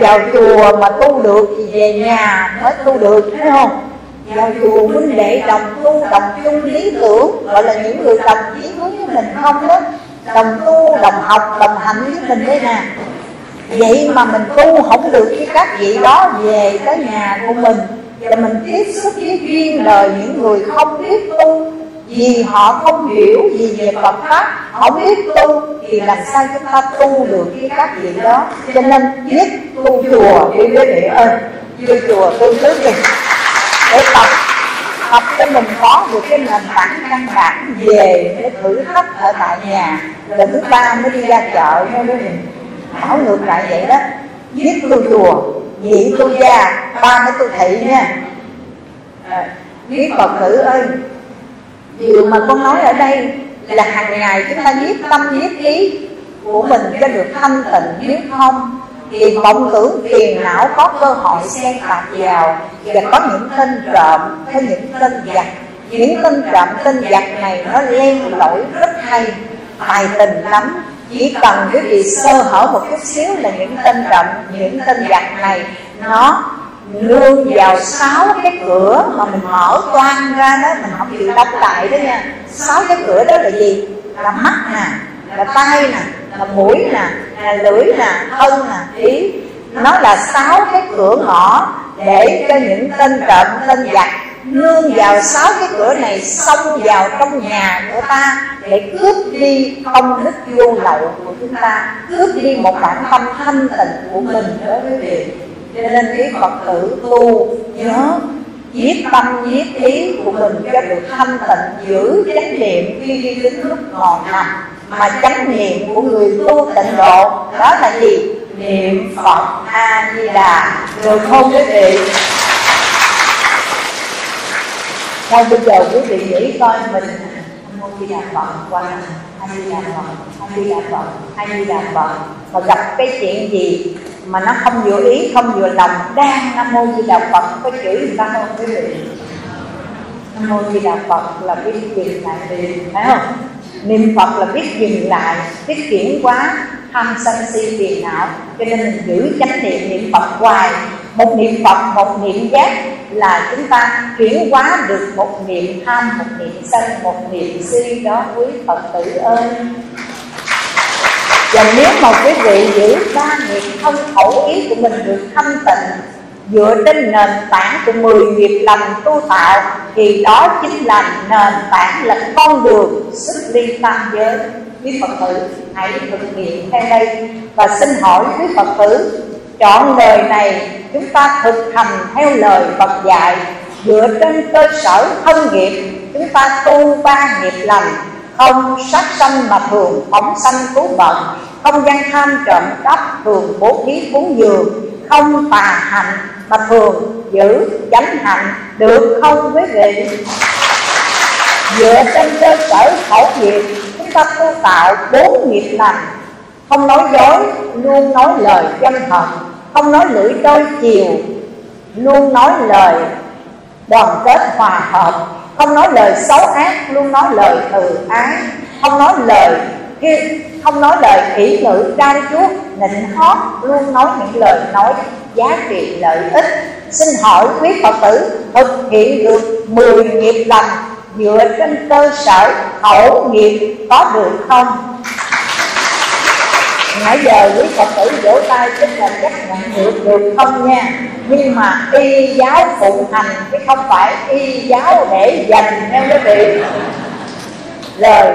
vào chùa mà tu được thì về nhà mới tu được phải không? Vào chùa huynh đệ đồng tu, đồng chung lý tưởng, gọi là những người đồng chí hướng với mình không đó đồng tu, đồng học, đồng hành với mình đây nè. Vậy mà mình tu không được với các vị đó về tới nhà của mình. Và mình tiếp xúc với duyên lời những người không biết tu. Vì họ không hiểu gì về Phật pháp, không biết tu, thì làm sao chúng ta tu được với các vị đó? Cho nên biết tu chùa đi quý vị ơi. Tu chùa tu trước đi để tập tập cho mình có được cái nền tảng căn bản về để thử thách ở tại nhà. Lần thứ ba mới đi ra chợ thôi đó mình bảo ngược lại vậy đó. Giết tu chùa nhị tu gia ba mới tu thị nha. Ờ, biết phật tử ơi, điều mà con nói ở đây là hàng ngày chúng ta nhiếp tâm nhiếp ý của mình cho được thanh tịnh, biết không thì vọng tưởng phiền não có cơ hội xen tạp vào và có những tên trộm, có những tên giặc. Những tên trộm, tên giặc này nó len lỏi rất hay tài tình lắm. Chỉ cần quý vị sơ hở một chút xíu là những tên trộm, những tên giặc này nó nương vào sáu cái cửa mà mình mở toan ra đó, mình không chịu đóng lại đó nha. Sáu cái cửa đó là gì? Là mắt nè, là tay nè mũi nè là lưỡi nè, thân nè, ý. Nó là sáu cái cửa ngõ để cho những tên trộm, tên giặc nương vào sáu cái cửa này xông vào trong nhà của ta để cướp đi công đức vô lậu của chúng ta, cướp đi một bản tâm thanh tịnh của mình đối với vị. Cho nên quý phật tử tu nhớ giết tâm giết ý của mình cho được thanh tịnh, giữ chánh niệm khi đi đến lúc ngồi nằm mà chánh niệm của người tu tịnh độ, đó là gì? Niệm phật a di đà được không quý vị thôi, bây giờ quý vị nghĩ coi mình a di đà phật qua a di đà phật? A di đà phật. A di đà phật? Mà gặp cái chuyện gì mà nó không vừa ý, không vừa lòng, đang nam mô di đà phật, có chửi người ta không quý vị? Nam mô di đà phật là cái chuyện này liền phải không? Niệm phật là biết dừng lại, biết chuyển hóa, tham sân si phiền não. Cho nên mình giữ chánh niệm niệm phật hoài. Một niệm phật, một niệm giác là chúng ta chuyển hóa được một niệm tham, một niệm sân, một niệm si đó quý phật tử ơi. Và nếu mà quý vị giữ ba nghiệp thân khẩu ý của mình được thanh tịnh, dựa trên nền tảng của 10 nghiệp lành tu tạo thì đó chính là nền tảng là con đường xuất ly tam giới. Quý phật tử, hãy thực hiện theo đây và xin hỏi quý phật tử, chọn lời này chúng ta thực hành theo lời Phật dạy. Dựa trên cơ sở thân nghiệp, chúng ta tu ba nghiệp lành, không sát sanh mà thường phóng sanh cứu bận không gian tham trộm cắp thường bố thí cúng dường, không tà hạnh mà thường giữ chánh hạnh được không quý vị? Dựa trên cơ sở khẩu nghiệp, chúng ta tu tạo bốn nghiệp lành. Không nói dối, luôn nói lời chân thật. Không nói lưỡi đôi chiều, luôn nói lời đoàn kết hòa hợp. Không nói lời xấu ác, luôn nói lời từ ái. Không nói lời kia không nói lời kỹ ngữ trao chuốt, nịnh hót, luôn nói những lời nói giá trị lợi ích. Xin hỏi quý phật tử, thực hiện được 10 nghiệp lành dựa trên cơ sở khẩu nghiệp có được không? Nãy giờ quý phật tử vỗ tay tức là chắc nhận được được không nha. Nhưng mà y giáo phụng hành chứ không phải y giáo để dành theo quý vị. Rồi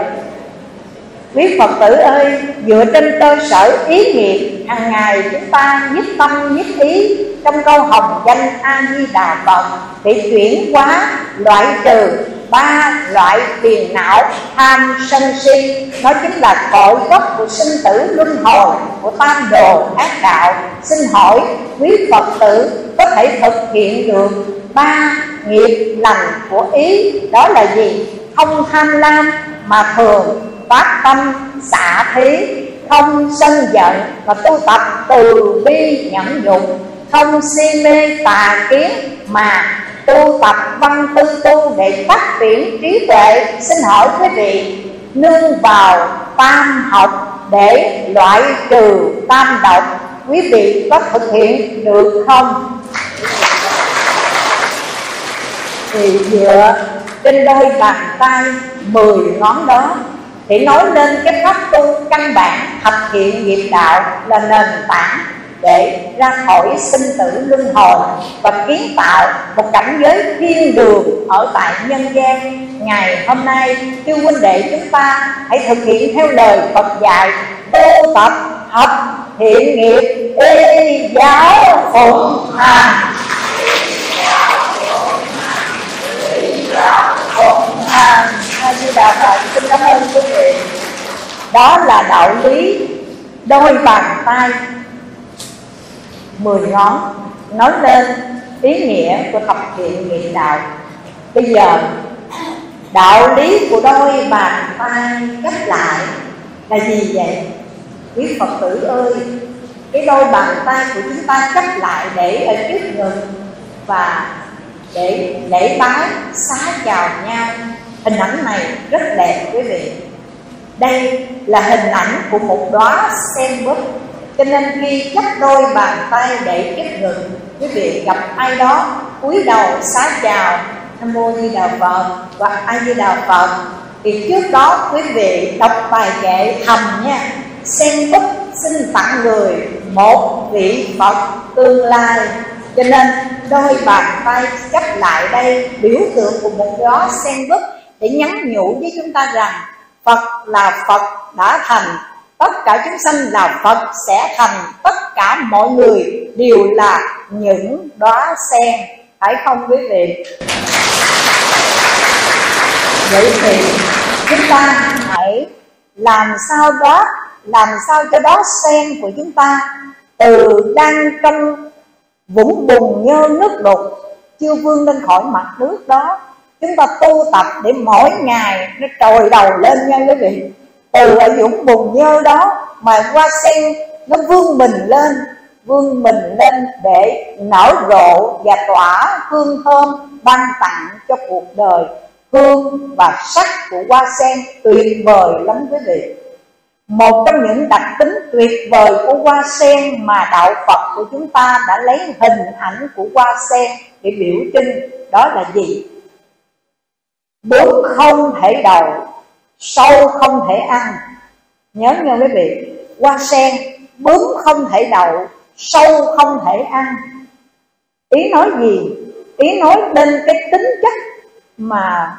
quý phật tử ơi, dựa trên cơ sở ý nghiệp hàng ngày chúng ta nhất tâm nhất ý trong câu hồng danh a di đà phật để chuyển hóa loại trừ ba loại phiền não tham sân si. Đó chính là cội gốc của sinh tử luân hồi, của tam đồ ác đạo. Xin hỏi, quý phật tử có thể thực hiện được ba nghiệp lành của ý? Đó là gì? Không tham lam mà thường phát tâm xả thí, không sân giận và tu tập từ bi nhẫn nhục, không si mê tà kiến mà tu tập văn tư tu để phát triển trí tuệ. Xin hỏi quý vị, nương vào tam học để loại trừ tam độc, quý vị có thực hiện được không? Thì dựa trên đôi bàn tay mười ngón đó thì nói lên cái pháp tu căn bản thực hiện nghiệp đạo là nền tảng để ra khỏi sinh tử luân hồi và kiến tạo một cảnh giới thiên đường ở tại nhân gian. Ngày hôm nay, chư huynh đệ chúng ta hãy thực hiện theo lời Phật dạy, tu tập học thiện nghiệp y giáo phụng hành. Phụng hành a đà phật xin cảm ơn quý vị. Đó là đạo lý đôi bàn tay. Mười ngón nói lên ý nghĩa của thập thiện nghiệp đạo. Bây giờ, đạo lý của đôi bàn tay gấp lại là gì vậy? Quý phật tử ơi, cái đôi bàn tay của chúng ta gấp lại để ở trước ngực và để lễ bái xá chào nhau hình ảnh này rất đẹp quý vị. Đây là hình ảnh của một đóa sen búp. Cho nên khi chắp đôi bàn tay để kết ngực quý vị gặp ai đó cúi đầu xá chào, nam mô di đà phật và a di đà phật, thì trước đó quý vị đọc bài kệ thầm nha. Sen búp xin tặng người một vị phật tương lai. Cho nên đôi bàn tay chấp lại đây, biểu tượng của một gió sen búp để nhắn nhủ với chúng ta rằng Phật là Phật đã thành, Tất cả chúng sanh là Phật sẽ thành, Tất cả mọi người đều là những đóa sen Phải không quý vị? Vậy thì chúng ta hãy làm sao đó, Làm sao cho đó sen của chúng ta Từ đang trong vũng bùn nhơ nước đục Chưa vươn lên khỏi mặt nước đó Chúng ta tu tập để mỗi ngày nó trồi đầu lên nha quý vị. Từ ở dũng bùn nhơ đó mà hoa sen, nó vươn mình lên, Vươn mình lên để nở rộ và tỏa hương thơm ban tặng cho cuộc đời. Hương và sắc của hoa sen tuyệt vời lắm quý vị. Một trong những đặc tính tuyệt vời của hoa sen mà đạo Phật của chúng ta đã lấy hình ảnh của hoa sen để biểu trưng đó là gì? Bốn không thể đầu Sâu không thể ăn. Nhớ nha quý vị, Hoa sen bướm không thể đậu, Sâu không thể ăn. Ý nói gì? Ý nói đến cái tính chất mà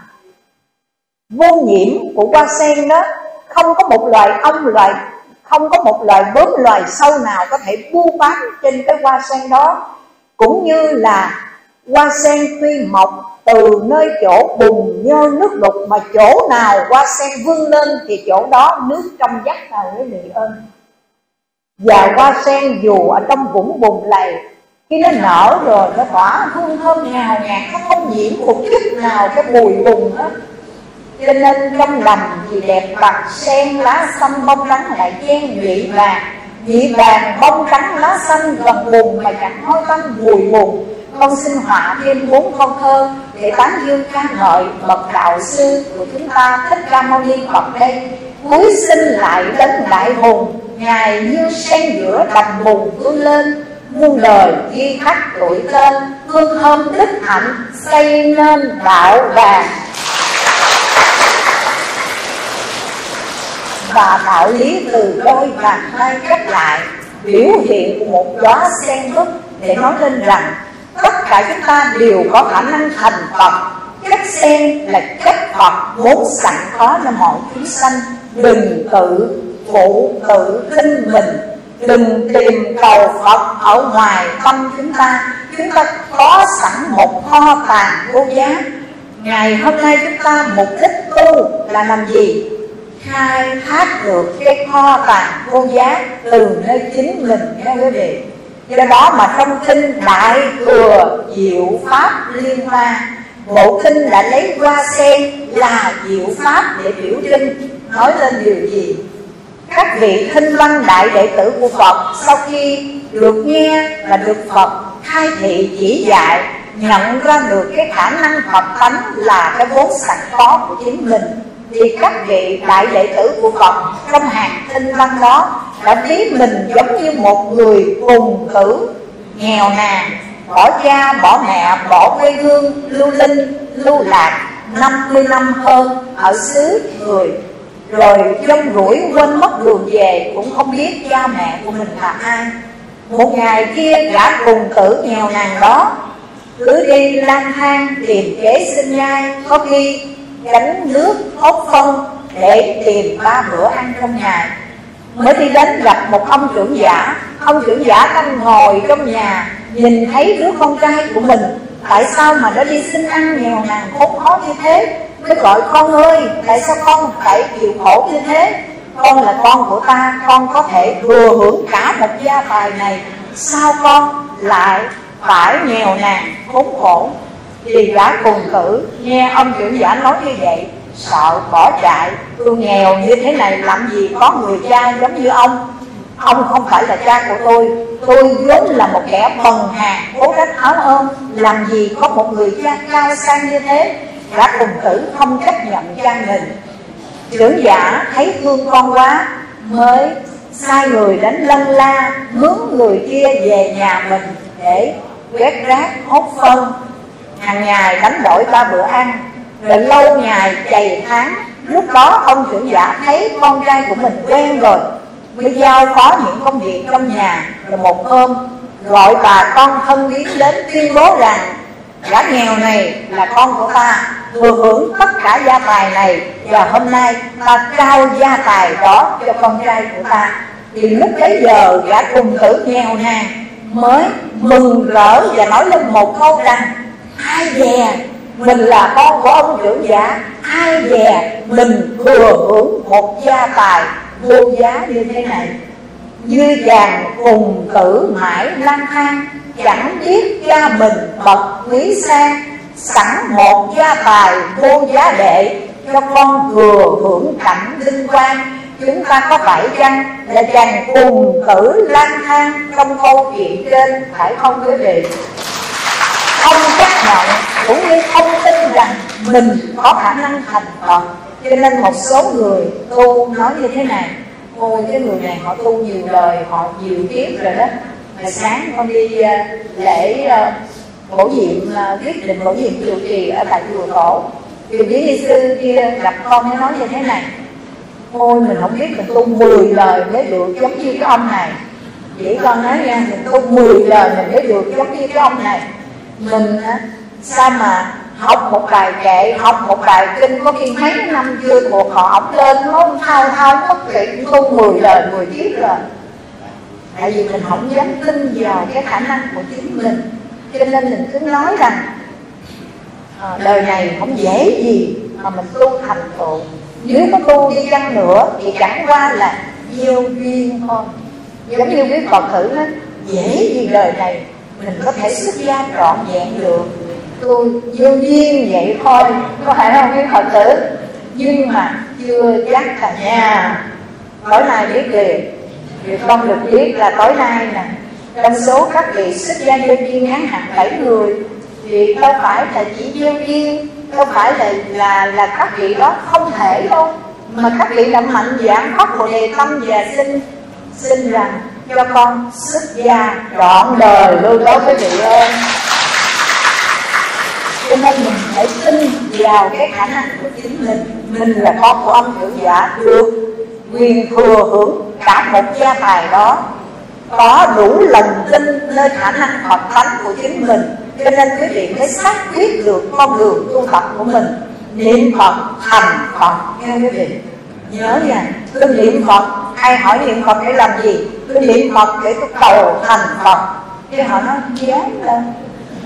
vô nhiễm của hoa sen đó, Không có một loài ong loài, Không có một loài bướm loài sâu nào có thể bu bám trên cái hoa sen đó. Cũng như là hoa sen tuy mọc từ nơi chỗ bùn nhơ nước đục mà chỗ nào qua sen vươn lên thì chỗ đó nước trong vắt nào quý vị ơi và qua sen dù ở trong vũng bùn lầy, khi nó nở rồi nó tỏa hương thơm ngào ngạt, nó không nhiễm một chút nào cái mùi bùn hết. Cho nên trong lành thì đẹp bằng sen lá xanh bông trắng lại chen nhị vàng. Nhị vàng bông trắng lá xanh gần bùn mà chẳng hôi tanh mùi bùn con sinh họa thêm bốn con thơ để tán dương ca ngợi bậc đạo sư của chúng ta thích ca mâu ni phật đây. Cuối sinh lại đấng đại hùng ngài như sen giữa đầm bùn vươn lên. Muôn đời ghi khắc tuổi tên, hương thơm đức hạnh xây nên đạo vàng và đạo lý từ đôi bàn tay kết lại, biểu hiện của một đóa sen bức để nói lên rằng tất cả chúng ta đều có khả năng thành Phật. Cách xem là cách Phật vốn sẵn có cho mọi chúng sanh. Đừng tự phụ tự khinh mình. Đừng tìm cầu Phật ở ngoài tâm chúng ta. Chúng ta có sẵn một kho tàng vô giá. Ngày hôm nay chúng ta mục đích tu là làm gì? Khai thác được cái kho tàng vô giá từ nơi chính mình nha quý vị do đó mà trong kinh đại thừa diệu pháp liên hoa. Bộ kinh đã lấy hoa sen là diệu pháp để biểu trưng. Nói lên điều gì? Các vị thinh văn đại đệ tử của phật sau khi được nghe và được phật khai thị chỉ dạy, nhận ra được cái khả năng phật tánh là cái vốn sẵn có của chính mình thì các vị đại đệ tử của Phật trong hàng tinh văn đó đã thấy mình giống như một người cùng tử, nghèo nàn, bỏ cha, bỏ mẹ, bỏ quê hương, lưu linh, lưu lạc 50 năm hơn ở xứ người. Rồi trong rủi quên mất đường về cũng không biết cha mẹ của mình là ai. Một ngày kia gã cùng tử nghèo nàn đó cứ đi lang thang tìm kế sinh nhai, có khi gánh nước hốt phân để tìm ba bữa ăn trong ngày. Mới đi đến gặp một ông trưởng giả. Ông trưởng giả đang ngồi trong nhà, nhìn thấy đứa con trai của mình. Tại sao mà nó đi xin ăn nghèo nàn khốn khó như thế? Mới gọi, con ơi, tại sao con phải chịu khổ như thế? Con là con của ta, con có thể thừa hưởng cả một gia tài này. Sao con lại phải nghèo nàn khốn khổ? Thì gã cùng tử nghe ông trưởng giả nói như vậy, sợ bỏ chạy. Tôi nghèo như thế này, làm gì có người cha giống như ông? Ông không phải là cha của tôi. Tôi vốn là một kẻ bần hàng cố gắng áo ơn làm gì có một người cha cao sang như thế? Gã cùng tử không chấp nhận cha mình. Trưởng giả thấy thương con quá, mới sai người đến lân la, mướn người kia về nhà mình để quét rác, hốt phân hàng ngày đánh đổi ba bữa ăn, rồi lâu ngày chày tháng. Lúc đó ông trưởng giả thấy con trai của mình quen rồi. Mới giao phó những công việc trong nhà rồi một hôm, gọi bà con thân quyến đến tuyên bố rằng, gã nghèo này là con của ta thừa hưởng tất cả gia tài này và hôm nay ta trao gia tài đó cho con trai của ta. Thì lúc bấy giờ gã cùng tử nghèo nàn mới mừng rỡ và nói lên một câu rằng ai dè mình là con của ông trưởng giả. Ai dè mình thừa hưởng một gia tài vô giá như thế này. Như chàng cùng tử mãi lang thang chẳng biết cha mình bậc quý sang sẵn một gia tài vô giá đệ cho con vừa hưởng cảnh vinh quang. Chúng ta có phải chăng? Là chàng cùng tử lang thang trong câu chuyện trên phải không quý vị không chấp nhận cũng như không tin rằng mình có khả năng thành Phật. Cho nên một số người tu nói như thế này, ôi, cái người này họ tu nhiều đời, họ nhiều kiếp rồi đó. Mà sáng con đi ờ, lễ ờ, bổ nhiệm ờ, quyết định bổ nhiệm trụ trì ở tại chùa cổ. Thì quý ni sư kia gặp con mới nói như thế này, ôi, mình không biết mình tu 10 lời mới được giống như cái ông này. Chỉ con nói nha mình tu 10 lời mình mới được giống như cái ông này mình sao mà học một bài kệ học một bài kinh có khi mấy năm chưa thuộc họ ổng lên nó thao thao mất kệ tu 10 lời 10 kiếp rồi tại vì mình không dám tin vào cái khả năng của chính mình. Cho nên mình cứ nói rằng à, đời này không dễ gì mà mình tu thành tựu. Nếu có tu đi chăng nữa thì chẳng qua là yêu duyên thôi. Giống như quý phật thử đó dễ gì đời này mình có thể xuất gia trọn vẹn được. Tôi vô duyên vậy thôi. Có phải không quý phật tử? Nhưng mà chưa chắc là nha. Tối nay biết liền. Con được biết là tối nay nè. Trong số các vị xuất gia nhân viên ngắn hạn bảy người thì đâu phải là chỉ gieo duyên đâu phải là là là các vị đó không thể đâu mà các vị làm mạnh giảng phát bồ đề tâm và xin xin rằng cho con xuất gia trọn đời. Luôn đó quý vị ơi. Cho nên mình phải tin vào cái khả năng của chính mình. Mình là con của ông trưởng giả, được quyền thừa hưởng cả một gia tài đó. Có đủ lòng tin nơi khả năng học thánh của chính mình. Cho nên quý vị mới xác quyết được con đường tu tập của mình. Niệm phật thành phật, nghe quý vị nhớ nha tôi niệm phật, ai hỏi niệm phật để làm gì? Tôi niệm phật để tôi cầu thành phật. Chứ họ nói không dám đâu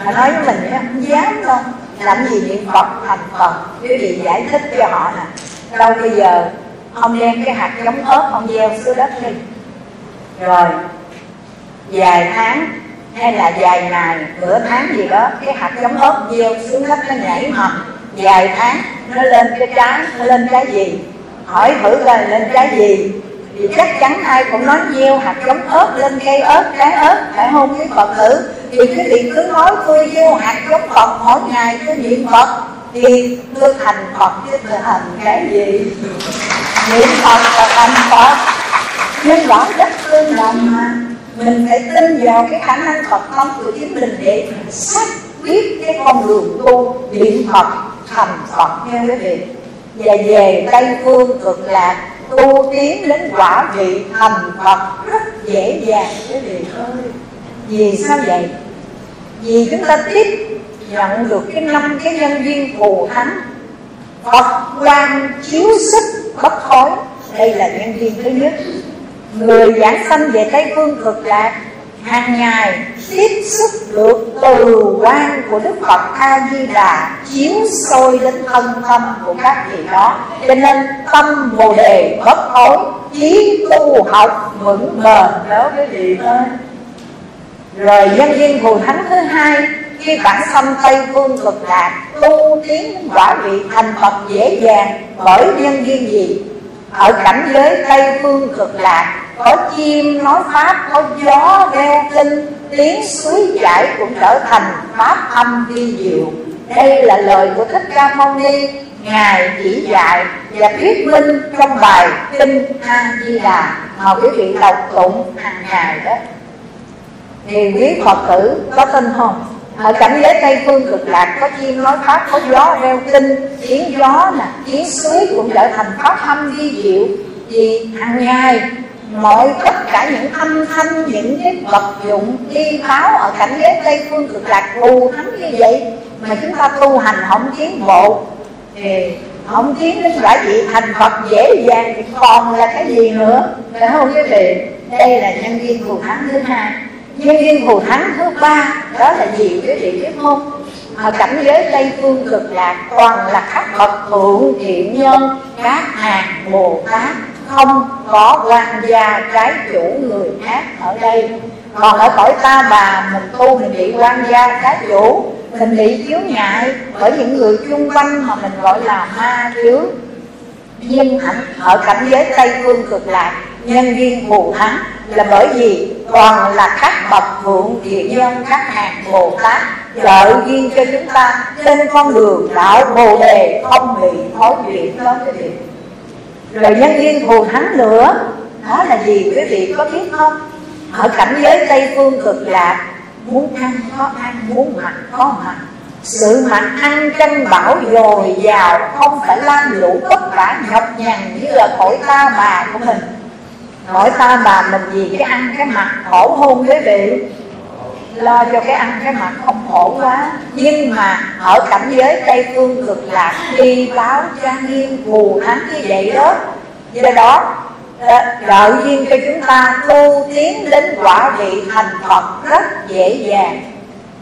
họ nói với mình không dám đâu làm gì niệm phật thành phật? Cái gì giải thích cho họ nè? Đâu bây giờ ông đem cái hạt giống ớt, ông gieo xuống đất đi. Rồi, vài tháng, hay là vài ngày, nửa tháng gì đó, cái hạt giống ớt gieo xuống đất, nó nhảy mầm. Vài tháng, nó lên cái trái, nó lên cái gì? Hỏi thử là lên cái gì. Thì chắc chắn ai cũng nói nhiều, hạt giống ớt lên cây ớt, trái ớt, phải không? Cái phật tử, thì cái vị cứ nói tôi gieo hạt giống phật, mỗi ngày tôi niệm phật, thì tôi thành phật chứ tôi thành cái gì? Niệm phật là thành phật. Nên rõ rất tương đồng mà mình phải tin vào cái khả năng Phật tâm của chính mình để xác biết cái con đường tu, niệm Phật, thành Phật. Nha quý vị và về Tây Phương cực lạc, tu tiến đến quả vị thành Phật, rất dễ dàng. Quý vị ơi vì sao vậy? Vì chúng ta tiếp nhận được cái năm cái nhân duyên phù thắng Phật quan chiếu sức bất khối đây là nhân duyên thứ nhất. Người giảng sanh về tây phương cực lạc hàng ngày, tiếp xúc được từ quan của đức phật a di đà, chiếu soi đến thân tâm của các vị đó. Cho nên, tâm bồ đề bất thối trí tu học vững bền đó quý vị ơi. Rồi nhân duyên phù thánh thứ hai, khi bản thân tây phương cực lạc tu tiến quả vị thành phật dễ dàng, bởi nhân duyên gì? Ở cảnh giới tây phương cực lạc có chim, nói pháp có gió reo kinh, tiếng suối chảy cũng trở thành pháp âm vi diệu. Đây là lời của thích ca mâu ni, ngài chỉ dạy và thuyết minh trong bài kinh a di đà mà quý vị đọc tụng hàng ngày đó. Thì quý phật tử có tin không? Ở cảnh giới tây phương cực lạc, có chim, nói pháp, có gió, reo kinh, tiếng gió nè, tiếng suối cũng trở thành pháp âm vi diệu. Vì hàng ngày mọi tất cả những âm thanh, những cái vật dụng, y báo ở cảnh giới tây phương cực lạc thù thắng như vậy mà chúng ta tu hành không tiến bộ. Thì không tiến đến quả vị thành phật dễ dàng. Thì còn là cái gì nữa? Phải không quý vị? Đây là nhân viên thù thắng thứ hai. Nhân viên thù thắng thứ ba, đó là gì quý vị biết không? Ở cảnh giới tây phương cực lạc toàn là các bậc thượng thiện nhân, các hàng bồ tát không có quan gia trái chủ người khác ở đây. Còn ở cõi ta bà mình tu mình bị quan gia trái chủ, mình bị chiếu ngại bởi những người chung quanh mà mình gọi là ma chướng. Nhưng ở cảnh giới tây phương cực lạc, nhân duyên bù thắng là bởi vì còn là các bậc thượng thiện nhân, các hàng bồ tát trợ duyên cho chúng ta. Trên con đường đạo bồ đề không bị thối chuyển đó cái vị rồi nhân duyên thù thắng nữa đó là gì quý vị có biết không? Ở cảnh giới tây phương cực lạc, muốn ăn có ăn, muốn mặc có mặc. Sự mặc ăn chân bảo dồi dào, không phải lam lũ tất cả nhọc nhằn như là cõi ta bà của mình. Cõi ta bà mình gì cái ăn cái mặc khổ hôn quý vị lo cho cái ăn cái mặc không khổ quá. Nhưng mà ở cảnh giới tây phương cực lạc đi báo trang nghiêm phù thắng như vậy đó. Do đó ờ, trợ duyên cho chúng ta tu tiến đến quả vị thành phật rất dễ dàng.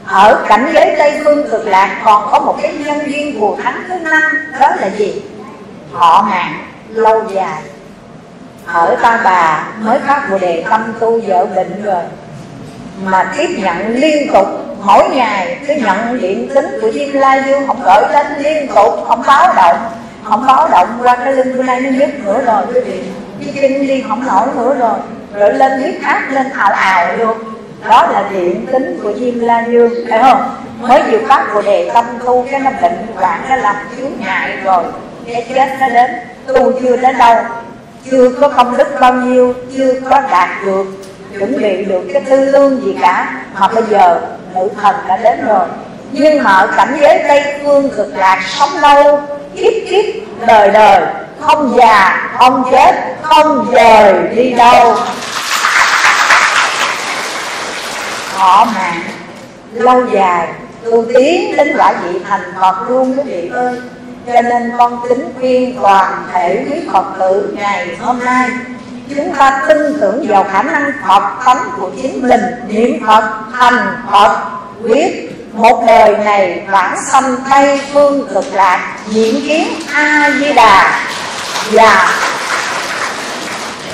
Ở cảnh giới tây phương cực lạc còn có một cái nhân duyên phù thắng thứ năm, đó là gì? Họ hàng lâu dài. Ở ta bà mới phát bồ đề tâm tu vợ bệnh rồi mà tiếp nhận liên tục mỗi ngày cứ nhận điện tính của chim lai dương không gửi đến liên tục, không báo động, không báo động qua cái lưng bữa nay nó nhức nữa rồi. Cái chân đi không nổi nữa rồi. Rồi lên huyết áp lên ào ào luôn. Đó là điện tính của Diêm La Dương phải không? Mới chịu phát của đề tâm tu cái nó bệnh hoạn, nó làm chướng ngại rồi. Cái chết nó đến, tu chưa đến đâu. Chưa có công đức bao nhiêu, chưa có đạt được chuẩn bị được cái tư lương gì cả. Mà bây giờ nữ thần đã đến rồi. Nhưng mà ở cảnh giới tây phương cực lạc sống lâu, kiếp kiếp, đời đời, không già, không chết, không rời đi đâu. Họ mạng, lâu dài, tu tiến đến quả vị thành Phật luôn quý vị ơi. Cho nên con kính khuyên toàn thể quý Phật tử ngày hôm nay chúng ta tin tưởng vào khả năng Phật tánh của chính mình, niệm Phật thành Phật quyết một đời này vãng sanh tây phương cực lạc, diễn kiến a di đà và dạ.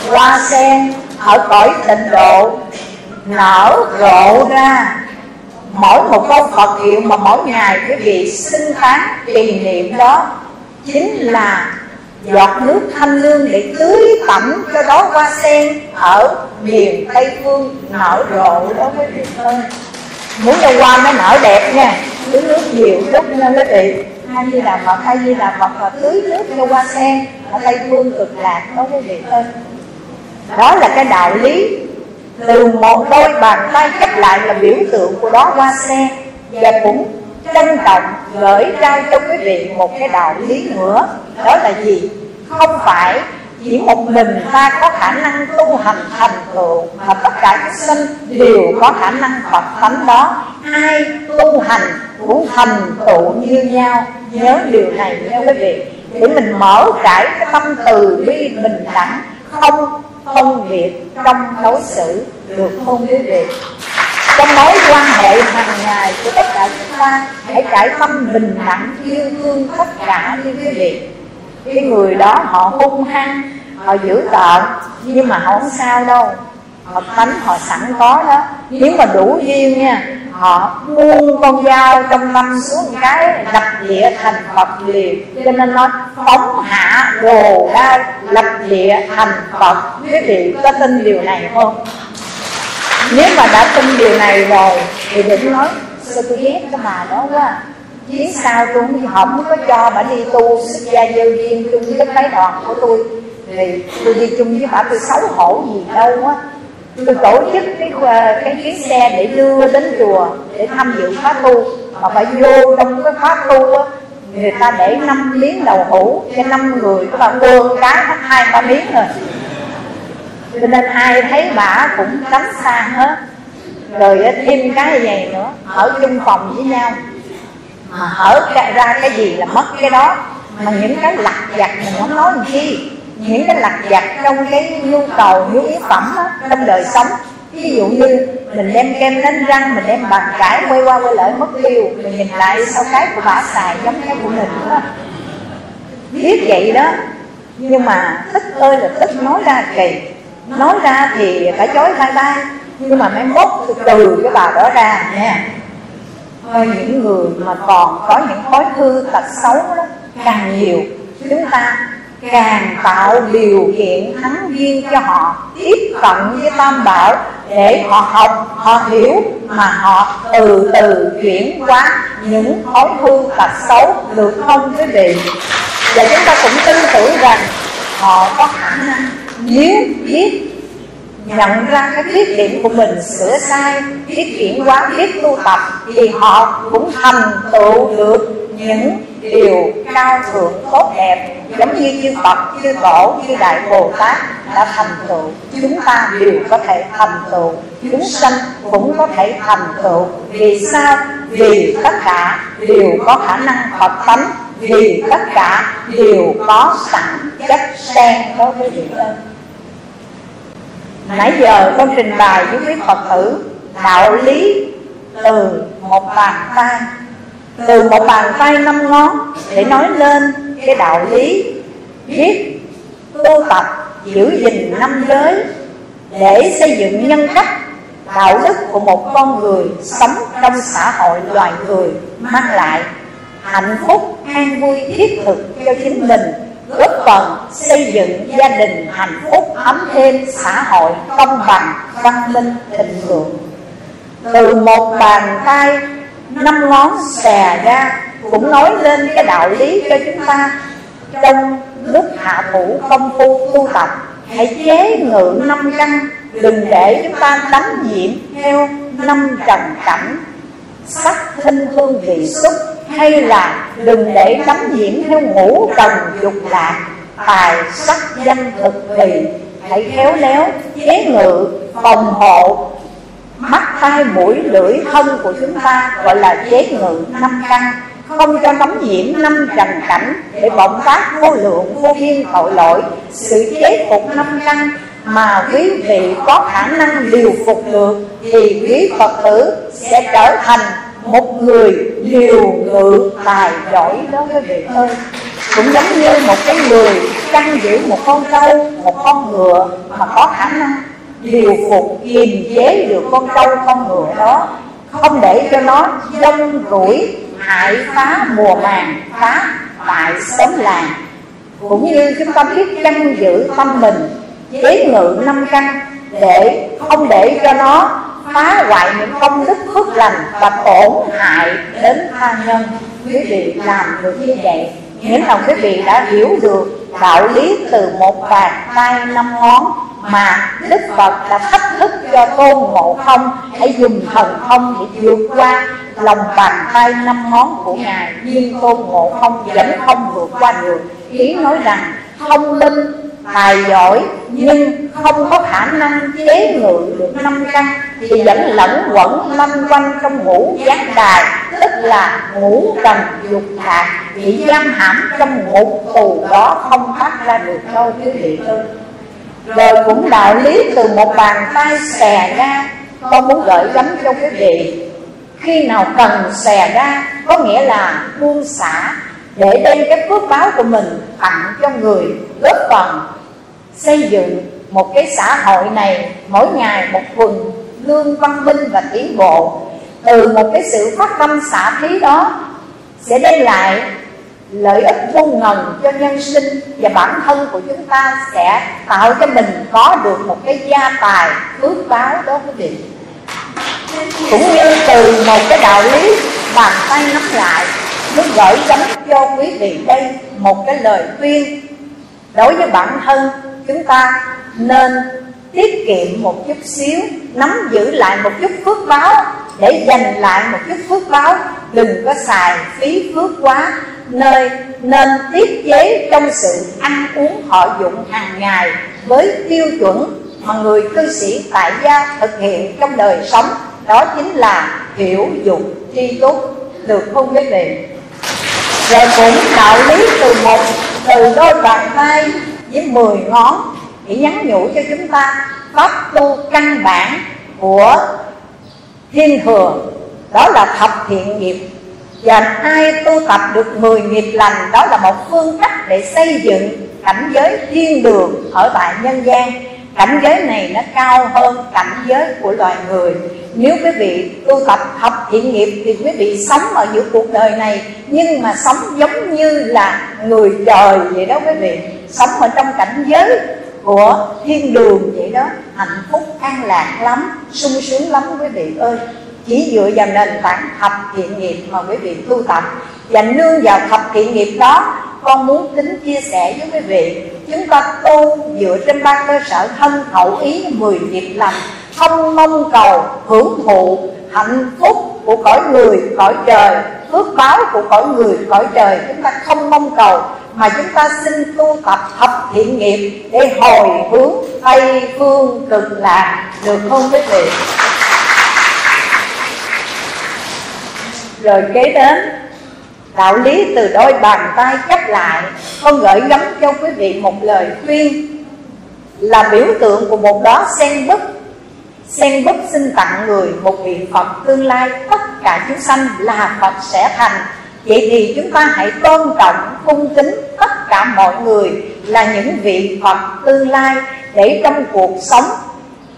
hoa sen ở cõi tịnh độ, nở rộ ra. Mỗi một câu Phật hiệu mà mỗi ngày quý vị xưng tán trì niệm đó chính là giọt nước thanh lương để tưới tẩm cho đó hoa sen ở miền Tây Phương nở rộ đó quý vị ơi. Muốn cho hoa nó nở đẹp nha, tưới nước nhiều chút nha quý vị. Hay như là mật hay như là mật và tưới nước cho hoa sen ở Tây Phương cực lạc đó quý vị ơi. Đó là cái đạo lý. Từ một đôi bàn tay chấp lại là biểu tượng của đó hoa sen và cũng trân trọng gửi ra cho quý vị một cái đạo lý nữa. Đó là gì? Không phải chỉ một mình ta có khả năng tu hành thành tựu, mà tất cả các sinh đều có khả năng Phật tánh đó. Ai tu hành cũng thành tựu như nhau. Nhớ điều này nha quý vị. Để mình mở trải cái tâm từ bi bình đẳng, không phân biệt trong đối xử. Được không quý vị? Trong mối quan hệ hàng ngày của tất cả chúng ta, hãy trải tâm bình đẳng, yêu thương tất cả những quý vị cái người đó họ hung hăng, họ dữ tợn, nhưng mà họ không sao đâu. Họ tánh họ sẵn có đó. Nếu mà đủ duyên nha, họ buông con dao trong tâm xuống cái lập địa thành Phật liền. Cho nên nó phóng hạ đồ đao lập địa thành Phật. Quý vị có tin điều này không? Nếu mà đã tin điều này rồi thì đừng nói sao tôi ghét cái bà đó quá à. Chứ sao tôi không, không có cho bà đi tu xuất gia gieo duyên chung với cái đoàn của tôi. Thì tôi đi chung với bà tôi xấu hổ gì đâu á. Tôi tổ chức cái ờ, cái chuyến xe để đưa đến chùa để tham dự khóa tu. Mà phải vô trong cái khóa tu á Người ta để năm miếng đầu hũ cho năm người. Các bạn bơm cá hết hai ba miếng rồi cho nên ai thấy bà cũng cấm xa hết. Rồi thêm cái gì nữa? Ở chung phòng với nhau. Mà hở ra cái gì là mất cái đó. Mà những cái lặt vặt mình không nói làm chi? Những cái lặt vặt trong cái nhu cầu nhu yếu phẩm đó, trong đời sống. Ví dụ như mình đem kem đánh răng mình đem bàn cải quay qua quay lại mất tiêu. Mình nhìn lại sau cái của bà xài giống cái của mình đó biết vậy đó. Nhưng mà thích ơi là thích nói ra kỳ nói ra thì phải chối tay tay nhưng mà mấy mốt từ từ cái bà đó ra nha. Thôi những người mà còn có những thói hư tật xấu đó, càng nhiều, chúng ta càng tạo điều kiện thắng duyên cho họ, tiếp cận với tam bảo để họ học, họ hiểu mà họ từ từ chuyển hóa những thói hư tật xấu được không? Quý vị và chúng ta cũng tin tưởng rằng họ có khả năng nếu biết nhận ra cái khuyết điểm của mình sửa sai biết chuyển hóa biết tu tập thì họ cũng thành tựu được những điều cao thượng tốt đẹp. Giống như chư Phật, chư Tổ, chư Đại Bồ Tát đã thành tựu. Chúng ta đều có thể thành tựu. Chúng sanh cũng có thể thành tựu. Vì sao? Vì tất cả đều có khả năng Phật tánh vì tất cả đều có sẵn chất sen đối với vị ơn nãy giờ con trình bày với quý phật tử đạo lý từ một bàn tay. Từ một bàn tay năm ngón để nói lên cái đạo lý biết tu tập, giữ gìn năm giới để xây dựng nhân cách, đạo đức của một con người sống trong xã hội loài người mang lại hạnh phúc, an vui, thiết thực cho chính mình. Góp phần xây dựng gia đình hạnh phúc, ấm thêm xã hội, công bằng, văn minh, thịnh vượng. Từ một bàn tay, năm ngón xè ra, cũng nói lên cái đạo lý cho chúng ta. Trong lúc hạ thủ công phu, tu tập, hãy chế ngự năm căn, đừng để chúng ta đắm nhiễm theo năm trần cảnh sắc thinh hương vị xúc, hay là đừng để tắm nhiễm theo ngũ trần dục lạc. Tài sắc danh thực thì hãy khéo léo, chế ngự, phòng hộ. Mắt, tai, mũi, lưỡi, thân của chúng ta gọi là chế ngự năm căn. Không cho nóng nhiễm năm trần cảnh để bộc phát vô lượng, vô biên tội lỗi. Sự chế phục năm căn mà quý vị có khả năng điều phục được, thì quý phật tử sẽ trở thành một người điều ngự tài giỏi đó quý vị ơi cũng giống như một cái người canh giữ một con trâu, một con ngựa mà có khả năng điều phục, kiềm chế được con trâu, con ngựa đó. Không để cho nó dông rủi, hại phá mùa màng, phá tại xóm làng. Cũng như chúng ta biết chăn giữ tâm mình chế ngự năm căn, để không để cho nó phá hoại những công đức phước lành và tổn hại đến tha nhân. Quý vị làm được như vậy nghĩa là quý vị đã hiểu được đạo lý từ một bàn tay năm ngón mà Đức Phật đã thách thức cho Tôn Ngộ Không hãy dùng thần thông để vượt qua lòng bàn tay năm ngón của Ngài. Nhưng Tôn Ngộ Không vẫn không vượt qua được. Ý nói rằng thông minh tài giỏi, nhưng không có khả năng chế ngự được năm căn thì vẫn lẫn quẩn lăn quanh trong ngũ giác đài, tức là ngũ trần dục lạc bị giam hãm trong ngục tù đó không thoát ra được đâu quý vị ơi rồi cũng đạo lý từ một bàn tay xè ra con muốn gửi gắm cho quý vị. Khi nào cần xè ra, có nghĩa là buông xả, để đem cái phước báo của mình tặng cho người, góp phần xây dựng một cái xã hội này mỗi ngày một phần lương văn minh và tiến bộ. Từ một cái sự phát tâm xả thí đó sẽ đem lại lợi ích vô ngần cho nhân sinh và bản thân của chúng ta sẽ tạo cho mình có được một cái gia tài phước báo đó quý vị. Cũng như từ một cái đạo lý bàn tay nắm lại muốn gửi gắm cho quý vị đây một cái lời khuyên đối với bản thân chúng ta nên tiết kiệm một chút xíu, nắm giữ lại một chút phước báo. Để dành lại một chút phước báo, đừng có xài phí phước quá. Nơi, nên tiết chế trong sự ăn uống họ dụng hàng ngày với tiêu chuẩn mà người cư sĩ tại gia thực hiện trong đời sống, đó chính là hiểu dụng tri túc được không quý vị? Rồi cũng đạo lý từ một, từ đôi bàn tay với mười ngón để nhắn nhủ cho chúng ta. Pháp tu căn bản của thiên thừa, đó là thập thiện nghiệp. Và ai tu tập được 10 nghiệp lành, Đó là một phương cách để xây dựng cảnh giới thiên đường ở tại nhân gian. Cảnh giới này nó cao hơn cảnh giới của loài người. Nếu quý vị tu tập học thiện nghiệp Thì quý vị sống ở giữa cuộc đời này, Nhưng mà sống giống như là người trời vậy đó quý vị. Sống ở trong cảnh giới của thiên đường vậy đó Hạnh phúc an lạc lắm, sung sướng lắm quý vị ơi. Chỉ dựa vào nền tảng thập thiện nghiệp mà quý vị tu tập. Và nương vào thập thiện nghiệp đó con muốn tính chia sẻ với quý vị chúng ta tu dựa trên ba cơ sở thân khẩu ý mười nghiệp lành không mong cầu hưởng thụ hạnh phúc của cõi người cõi trời phước báo của cõi người, cõi trời. Chúng ta không mong cầu, mà chúng ta xin tu tập thập thiện nghiệp để hồi hướng tây phương cực lạc. Được không quý vị? Rồi kế đến, đạo lý từ đôi bàn tay chấp lại. Con gửi gắm cho quý vị một lời khuyên là biểu tượng của một đó sen búp sen bút xin tặng người một vị phật tương lai tất cả chúng sanh là phật sẽ thành. Vậy thì chúng ta hãy tôn trọng cung kính tất cả mọi người là những vị phật tương lai để trong cuộc sống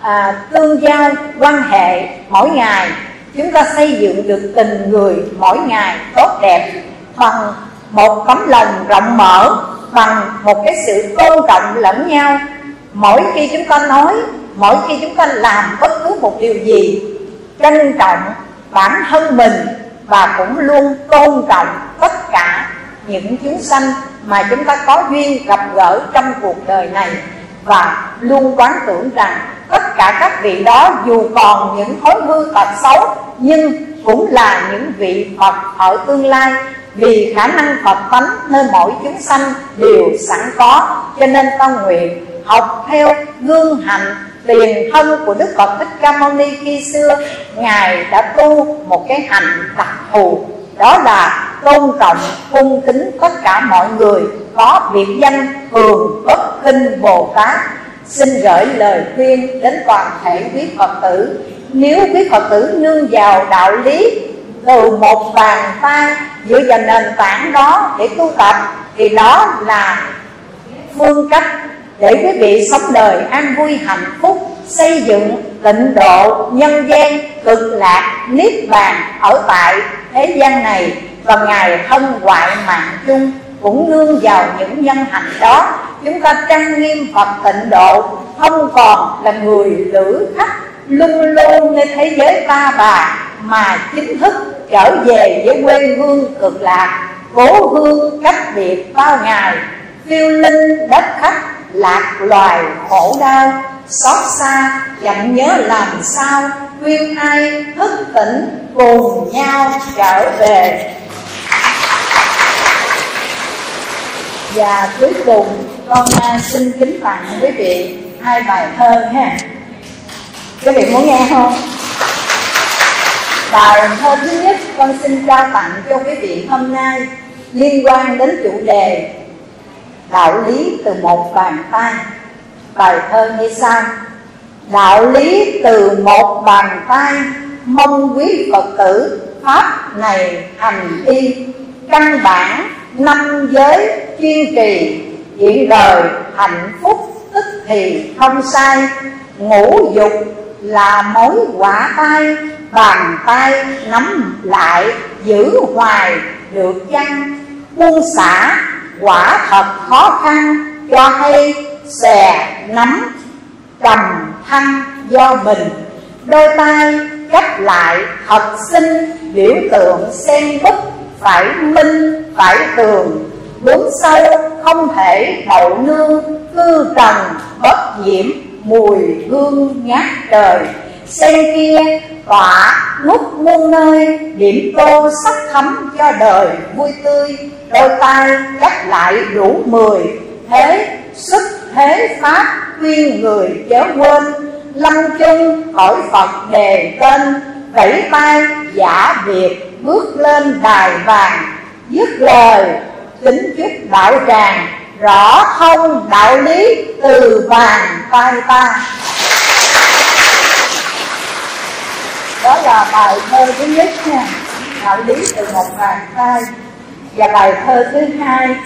à, tương giao quan hệ mỗi ngày chúng ta xây dựng được tình người mỗi ngày tốt đẹp bằng một tấm lòng rộng mở bằng một cái sự tôn trọng lẫn nhau. Mỗi khi chúng ta nói mỗi khi chúng ta làm bất cứ một điều gì, trân trọng bản thân mình và cũng luôn tôn trọng tất cả những chúng sanh mà chúng ta có duyên gặp gỡ trong cuộc đời này và luôn quán tưởng rằng tất cả các vị đó dù còn những thói hư tật xấu, nhưng cũng là những vị Phật ở tương lai. Vì khả năng Phật tánh nơi mỗi chúng sanh đều sẵn có, cho nên ta nguyện học theo gương hạnh tiền thân của Đức Phật Thích Ca Mâu Ni khi xưa Ngài đã tu một cái hành đặc thù. Đó là tôn trọng, cung kính tất cả mọi người Có biệt danh thường bất kinh Bồ Tát. Xin gửi lời khuyên đến toàn thể quý Phật tử. Nếu quý Phật tử nương vào đạo lý từ một bàn tay dựa vào nền tảng đó để tu tập thì đó là phương cách để quý vị sống đời an vui hạnh phúc, xây dựng tịnh độ nhân gian cực lạc niết bàn ở tại thế gian này, và ngài thân ngoại mạng chung cũng nương vào những nhân hạnh đó. Chúng ta trang nghiêm phật tịnh độ, không còn là người lữ khách lung lung nơi thế giới ta bà, mà chính thức trở về với quê hương cực lạc, cố hương cách biệt bao ngày, phiêu linh đất khách lạc loài khổ đau, xót xa, chẳng nhớ làm sao, khuyên ai thức tỉnh, cùng nhau trở về. Và cuối cùng, con à, xin kính tặng quý vị hai bài thơ ha. Quý vị muốn nghe không? Bài thơ thứ nhất, con xin trao tặng cho quý vị hôm nay liên quan đến chủ đề đạo lý từ một bàn tay, bài thơ như sau. Đạo lý từ một bàn tay, mong quý phật tử pháp này hành y căn bản, năm giới kiên trì hiện đời hạnh phúc tức thì không sai. Ngũ dục là mối quả tay, bàn tay nắm lại, giữ hoài được chăng? Buông xả quả thật khó khăn cho hay xè nắm cầm thăng do mình. Đôi tay cách lại thật sinh, biểu tượng sen bức phải minh, phải tường bốn sâu không thể đậu nương, cư trần, bất diễm, mùi hương ngát trời. Sen kia tỏa nút muôn nơi, điểm tô sắc thắm cho đời vui tươi đôi tay cắt lại đủ mười. Thế sức, thế pháp khuyên người chớ quên. Lâm chung khỏi phật đề tên, vẫy tay giả việc bước lên đài vàng. Dứt lời tính chúc đạo tràng, rõ không đạo lý từ vàng tay ta. Đó là bài thơ thứ nhất nha. Đạo lý từ một bàn tay và bài thơ thứ hai,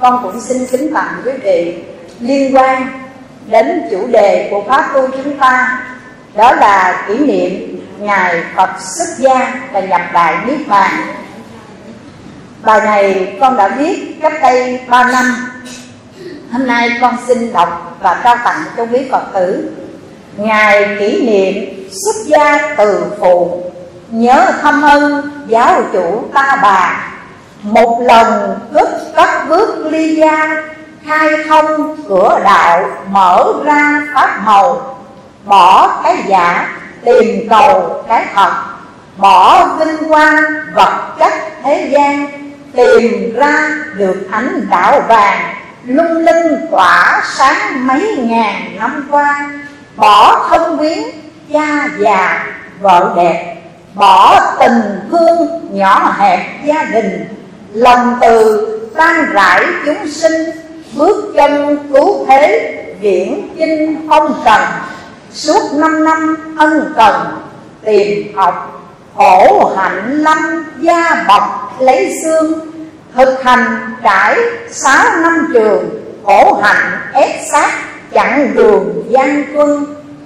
con cũng xin kính tặng quý vị, liên quan đến chủ đề của khóa tu chúng ta, đó là kỷ niệm ngày Phật xuất gia và nhập đại niết bàn. Bài này con đã viết cách đây 3 năm. Hôm nay con xin đọc và trao tặng cho quý Phật tử. Ngày kỷ niệm xuất gia từ phụ, nhớ thâm ân giáo chủ ta bà một lần cất cắt bước ly gia khai thông cửa đạo mở ra pháp màu. Bỏ cái giả, tìm cầu cái thật. Bỏ vinh quang vật chất thế gian, tìm ra được ánh đạo vàng. Lung linh tỏa sáng mấy ngàn năm qua. Bỏ thân quyến cha già, vợ đẹp. Bỏ tình thương nhỏ hẹp gia đình lòng từ tan rải chúng sinh, bước chân cứu thế, viễn chinh không cần. Suốt năm năm ân cần, tìm học, khổ hạnh lâm, gia bọc, lấy xương. Thực hành trải sáu năm trường, khổ hạnh ép sát chặn đường gian quân.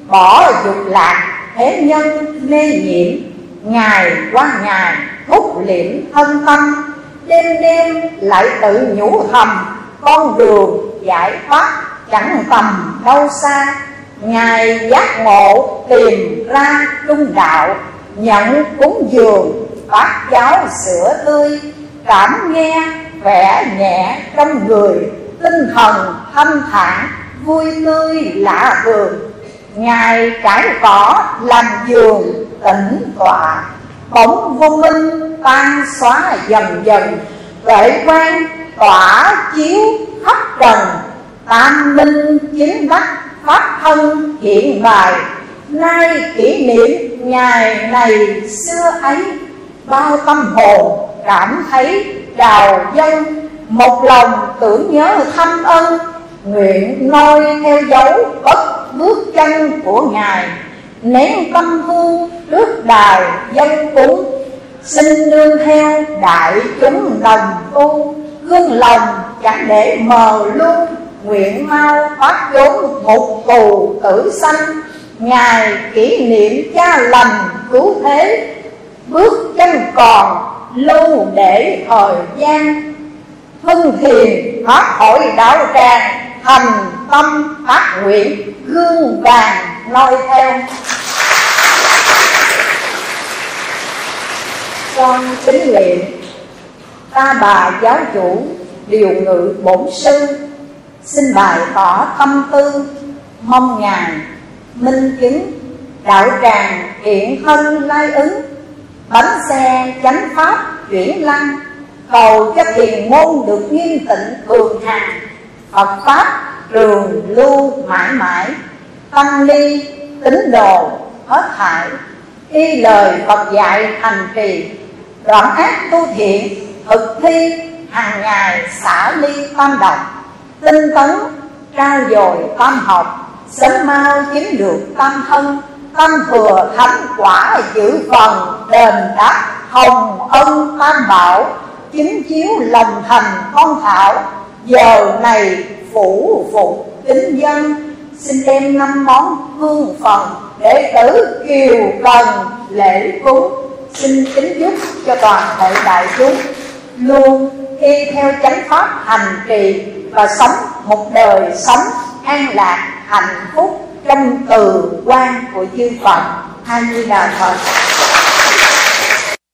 Bỏ dục lạc thế nhân mê nhiễm, ngày qua ngày thúc liễm thân tâm đêm đêm lại tự nhủ thầm, con đường giải thoát chẳng tầm đâu xa. Ngài giác ngộ tìm ra trung đạo, nhận cúng dường bát cháo sữa tươi, cảm nghe vẻ nhẹ trong người, tinh thần thanh thản, vui tươi lạ thường. Ngài trải cỏ làm giường tĩnh tọa bóng vô minh tan xóa dần dần, tuệ quan tỏa chiếu khắp trần, tam minh chính đắc pháp thân hiện bài. Nay kỷ niệm ngày này xưa ấy, bao tâm hồn cảm thấy đào dân một lòng tưởng nhớ thâm ân, nguyện noi theo dấu bất bước chân của ngài nén tâm hương trước đài dân cúng xin nương theo đại chúng đồng tu, gương lòng chẳng để mờ luôn nguyện mau thoát vốn một tù tử sanh, ngài kỷ niệm cha lành cứu thế, bước chân còn lưu để thời gian hưng thiền thoát khỏi đạo tràng thành tâm phát nguyện gương vàng noi theo. Con kính nguyện ta bà giáo chủ điều ngự bổn sư xin bài tỏ tâm tư, mong ngài minh chứng đạo tràng hiện thân lai ứng, bánh xe chánh pháp chuyển lăng, cầu cho thiền môn được nghiêm tịnh thường hàng Phật Pháp trường lưu mãi mãi Tăng ly, tín đồ, hết hại Y lời Phật dạy thành trì, Đoạn ác tu thiện, thực thi hàng ngày xả ly tam độc Tinh tấn, trao dồi tam học, Sớm mau chiếm được tam thân. Tâm thừa thánh quả giữ phần, đền đáp Hồng ân tam bảo, Chính chiếu lòng thành con thảo. Giờ này phủ phục kính dân, Xin đem năm món hương phần Để tử kiều cần lễ cúng. Xin kính giúp cho toàn thể đại chúng Luôn y theo chánh pháp hành trì Và sống một đời sống an lạc, hạnh phúc Trong từ quan của chư Phật. A Di Đà Phật.